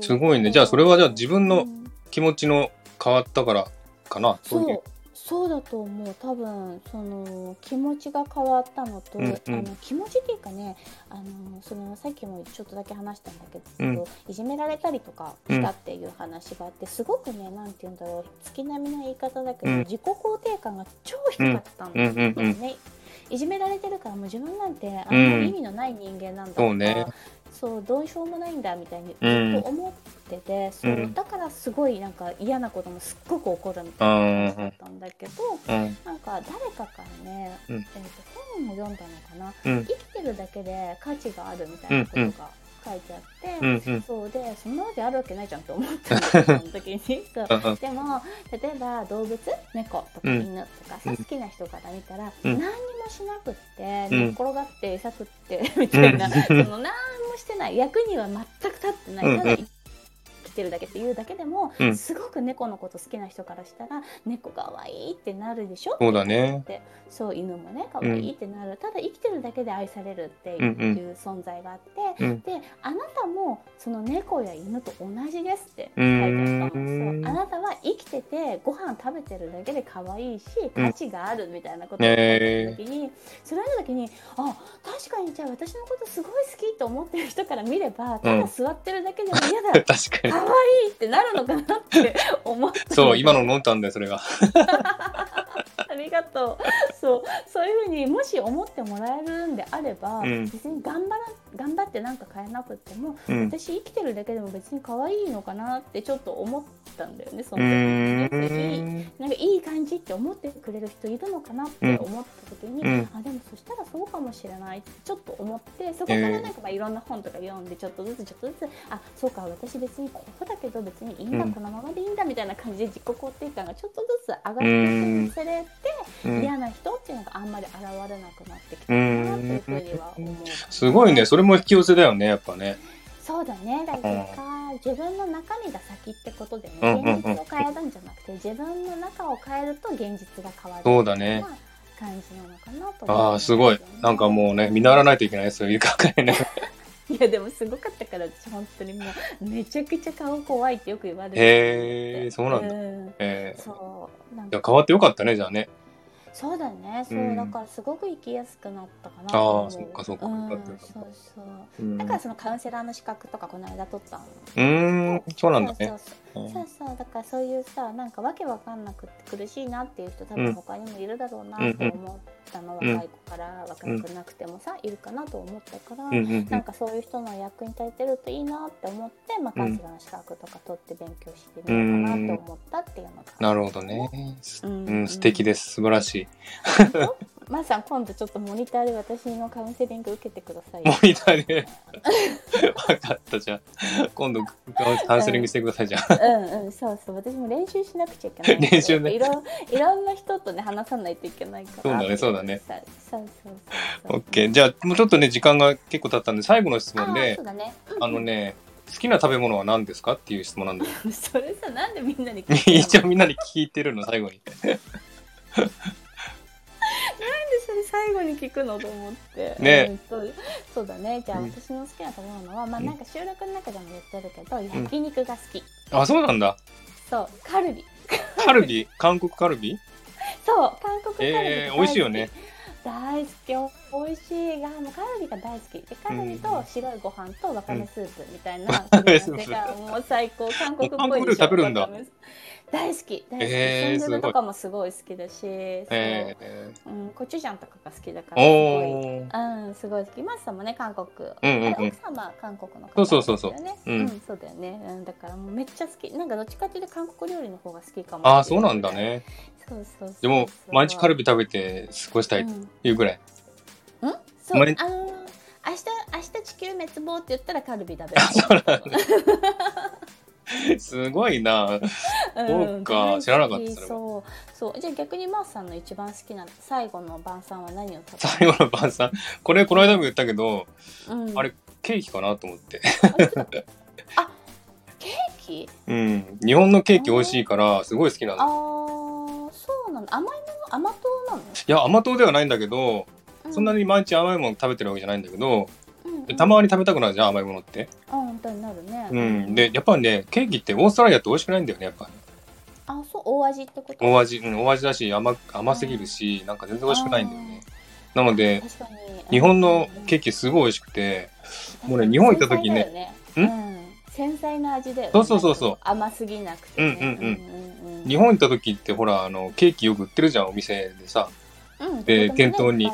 すごいね。じゃあそれはじゃあ自分のうん気持ちの変わったからかなそういう。そうだと思う。多分その気持ちが変わったのと、うんうん。あの気持ちっていうかねあのそのさっきもちょっとだけ話したんだけど、うん。いじめられたりとかしたっていう話があって、すごくねなんて言うんだろう月並みな言い方だけど、うん。自己肯定感が超低かったんだようんうんうんね。いじめられてるからもう自分なんてあんまり意味のない人間なんだとか、そうねそうどうしようもないんだみたいに思ってて、そううん。だからすごいなんか嫌なこともすっごく起こるみたいな感じだったんだけど、うん。なんか誰かからね、うん。えー、と本を読んだのかな、うん。生きてるだけで価値があるみたいなことが書いてあって、うんうん。そうでそんなわけあるわけないじゃんって思ったんだよその時に *laughs* そうでも例えば動物猫とかうん犬とかさ、うん。好きな人から見たら、うん。何にもしなくってう転がって *laughs* 餌食ってみたいな、うん。その何もしてない。役には全く立ってない、うんただ生きてるだけっていうだけでも、うん。すごく猫のこと好きな人からしたら猫かわいいってなるでしょ？そうだね。ってそう犬もね可愛いってなる、ただ生きてるだけで愛されるっていう,、うんうん存在があって、うん。であなたもその猫や犬と同じですってう書いてあーったのんそうあなたは生きててご飯食べてるだけで可愛いしうん。価値があるみたいなことを書いてあった時に、それを見た時にあ確かにじゃあ私のことすごい好きと思ってる人から見ればただ座ってるだけでも嫌だ、*laughs* 確かに。可愛いってなるのかなって思ったそう、今の飲んだんだよ、それが。*laughs* *laughs* ありがとう。そう、そういうふうにもし思ってもらえるんであれば、うん別に頑張ら頑張ってなんか変えなくても、うん。私生きてるだけでも別に可愛いのかなってちょっと思ったんだよね。そのう時。なんかいい感じって思ってくれる人いるのかなって思った時に、うんあでもそしたらそうかもしれないってちょっと思ってそこからなんかまあいろんな本とか読んでちょっとずつちょっとずつあそうか私別にこうだけど別にいいんだ、うんこのままでいいんだみたいな感じで自己肯定感がちょっとずつ上がっていくうん嫌な人っていうのがあんまり現れなくなってきたかなというふうには思う。すごいね。それも引き寄せだよね、やっぱね。そうだね、だから自分の中身が先ってことでね、現実を変えるんじゃなくて、自分の中を変えると現実が変わるそうだね感じなのかなと思ああ、すごい。なんかもうね、見習わないといけない、そういう考えね。いやでもすごかったから私本当にもうめちゃくちゃ顔怖いってよく言われる。へーそうなんだ。ん。えー。そうなんいやか変わってよかったね、じゃあね。そうだねそう、うん。だからすごく生きやすくなったかな。あーそっかそっかうんよかったよかった。そうそう。うん。だからそのカウンセラーの資格とかこの間取ったの。うーん、そうなんだね。そう。そうそうそうだからそういうさなんかわけわかんなくって苦しいなっていう人多うん。分他にもいるだろうなと思ったの、うん。若い子から若くなくてもさ、いるかなと思ったから、うんうんうん。なんかそういう人の役に立てるといいなって思って、まあ、カウンセラーの資格とか取って勉強してみようかなと思ったっていうのが、なるほどね。うんうん、素敵です。素晴らしい。まーさん今度ちょっとモニターで私のカウンセリング受けてくださいモニターで。わかった、じゃあ。今度、カウンセリングしてください、じゃあ。うんうんそうそう私も練習しなくちゃいけない練習ねいろいろんな人とね話さないといけないからそうだねそうだねさそうそうそうそうオッケー。じゃあ、もうちょっとね、時間が結構経ったんで、最後の質問でそう、だね、あのね、好きな食べ物は何ですかっていう質問なんだよ。う *laughs* んそれさなんでみんなに聞いてるの？*laughs* 一応みんなに聞いてるの、最後に。最後に聞くのと思って。ねうんそうだね。じゃあ、うん私の好きな食べ物は、まあうんなんか収録の中でも言ってるけど、焼肉が好き。あ、そうなんだ。そう、カルビ。カルビ？韓国カルビ？そう、韓国カルビ。えー美味しいよね。大好き、美味しいが、もうカルビが大好き。で、カルビと白いご飯とわかめスープみたいなわかめスープ組み合わせがもう最高。韓国っぽい韓国料理食べるんだ大好き、大好き。えースンドゥブとかもすごい好きだし、そうえうん、コチュジャンとかが好きだかー、ら、すごい。うん、すごい好き。マスさんもね、韓国。うんうんうん奥様は韓国の方そうそうそうそうですよね。ううんん、そうだよね。うん、だからもうめっちゃ好き。なんかどっちかっていうと韓国料理の方が好きかも。ああ、そうなんだ。ね。そうそうそう。でも、毎日カルビビ食べて過ごしたいというぐらい。うん？そう、毎日あのー、明日、明日地球滅亡って言ったらカルビ食べる。*laughs* すごいな。うんそうか知らなかったそれはそう、そう、じゃあ逆にマースさんの一番好きな最後の晩餐は何を食べる？最後の晩餐？*laughs* これ、この間も言ったけど、うん、あれケーキかなと思って。あ、ケーキ？うん。日本のケーキ美味しいから、すごい好きなあの。ー、そうなの。甘いもの？甘党なの？いや、甘党ではないんだけど、うそんなに毎日甘いもの食べてるわけじゃないんだけど、たまに食べたくなるじゃん、甘いものって。あ本当になるね。うん。で、やっぱりね、ケーキってオーストラリアって美味しくないんだよね、やっぱ。あ、そう、大味ってこと？大味、うん、大味だし、甘、甘すぎるし、なんか全然美味しくないんだよね。なので、確かに。日本のケーキ、キすごい美味しくて、もうね日本行った時ねねうん、繊細な味だよね。そうそうそうそう甘すぎなくてね。うんうんうんうんうん日本行った時ってほら、あの、ケーキよく売ってるじゃん、お店でさ。うんで店頭に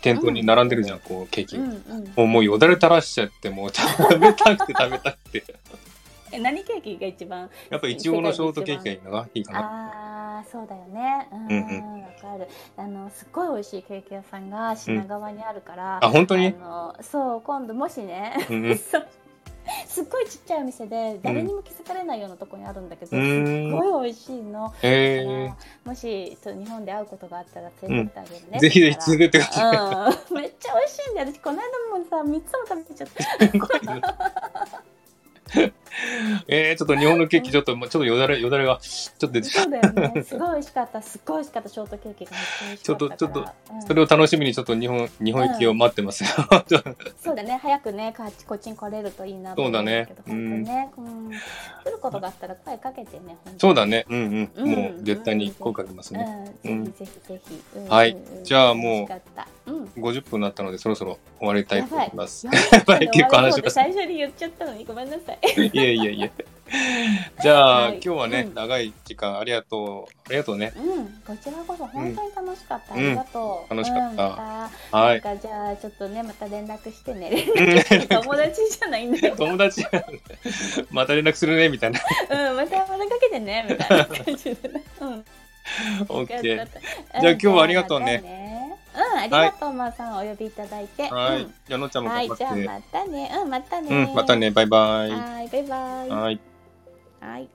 店頭に並んでるじゃん、こう、ケーキ。うんうん。もう、もうよだれ垂らしちゃって、もう食べたくて食べたくて。*laughs* え、何ケーキが一番？やっぱいちごのショートケーキがいいのがいいかな。ああそうだよね。うんうんわ、かる。あのすっごい美味しいケーキ屋さんが品川にあるから、あ、本当に？あのそう今度もしね、うんうん。*laughs* そうすっごいちっちゃいお店で誰にも気づかれないようなとこにあるんだけど、うん。すっごい美味しいの、えだーもし日本で会うことがあったら連れてってあげるね、ぜひぜひ連れてってください。うん、めっちゃ美味しいんだよ。私この間もさ3つも食べちゃった *laughs* えー、ちょっと日本のケーキ、*laughs* ちょっと、ちょっとよだれ、よだれが、ちょっと出てきたそうだよね。すごい美味しかった。すっごい美味しかった。ショートケーキがちょっとちょっうん。それを楽しみにちょっと日本、日本行きを待ってますよ。*laughs* そうだね。早くねこっちこっちに来れるといいなそうだね。ね、うん、来ることがあったら声かけてねそうだね。うんうん。うん。もう絶対に声かけますね。うん、ぜひぜひ。ぜひ、うん。はい。じゃあもう50分になったので、そろそろ終わりたいと思います。や *laughs* やばい、結構話しました。最初に言っちゃったのにごめんなさい。いえいえいえ。*laughs* じゃあ、はい。今日はね、うん。長い時間ありがとう。ありがとうね。うん。こちらこそ本当に楽しかった、うん。ありがとう、楽しかった。はい。じゃあちょっとねまた連絡してね。う *laughs* ん友達じゃないんだよ。友達、また連絡するね、みたいな。うん。またまたかけてねみたいな感じでね。うん。オッケー。じじゃあ今日はありがとうねうん、ありがとう、まーさん、お呼びいただいて。はい。じゃ、のちゃんも頑張って。はい、じゃあ、またね。うん、またね。うん、またね。バイバイ。はい、バイバイ。はい。はい。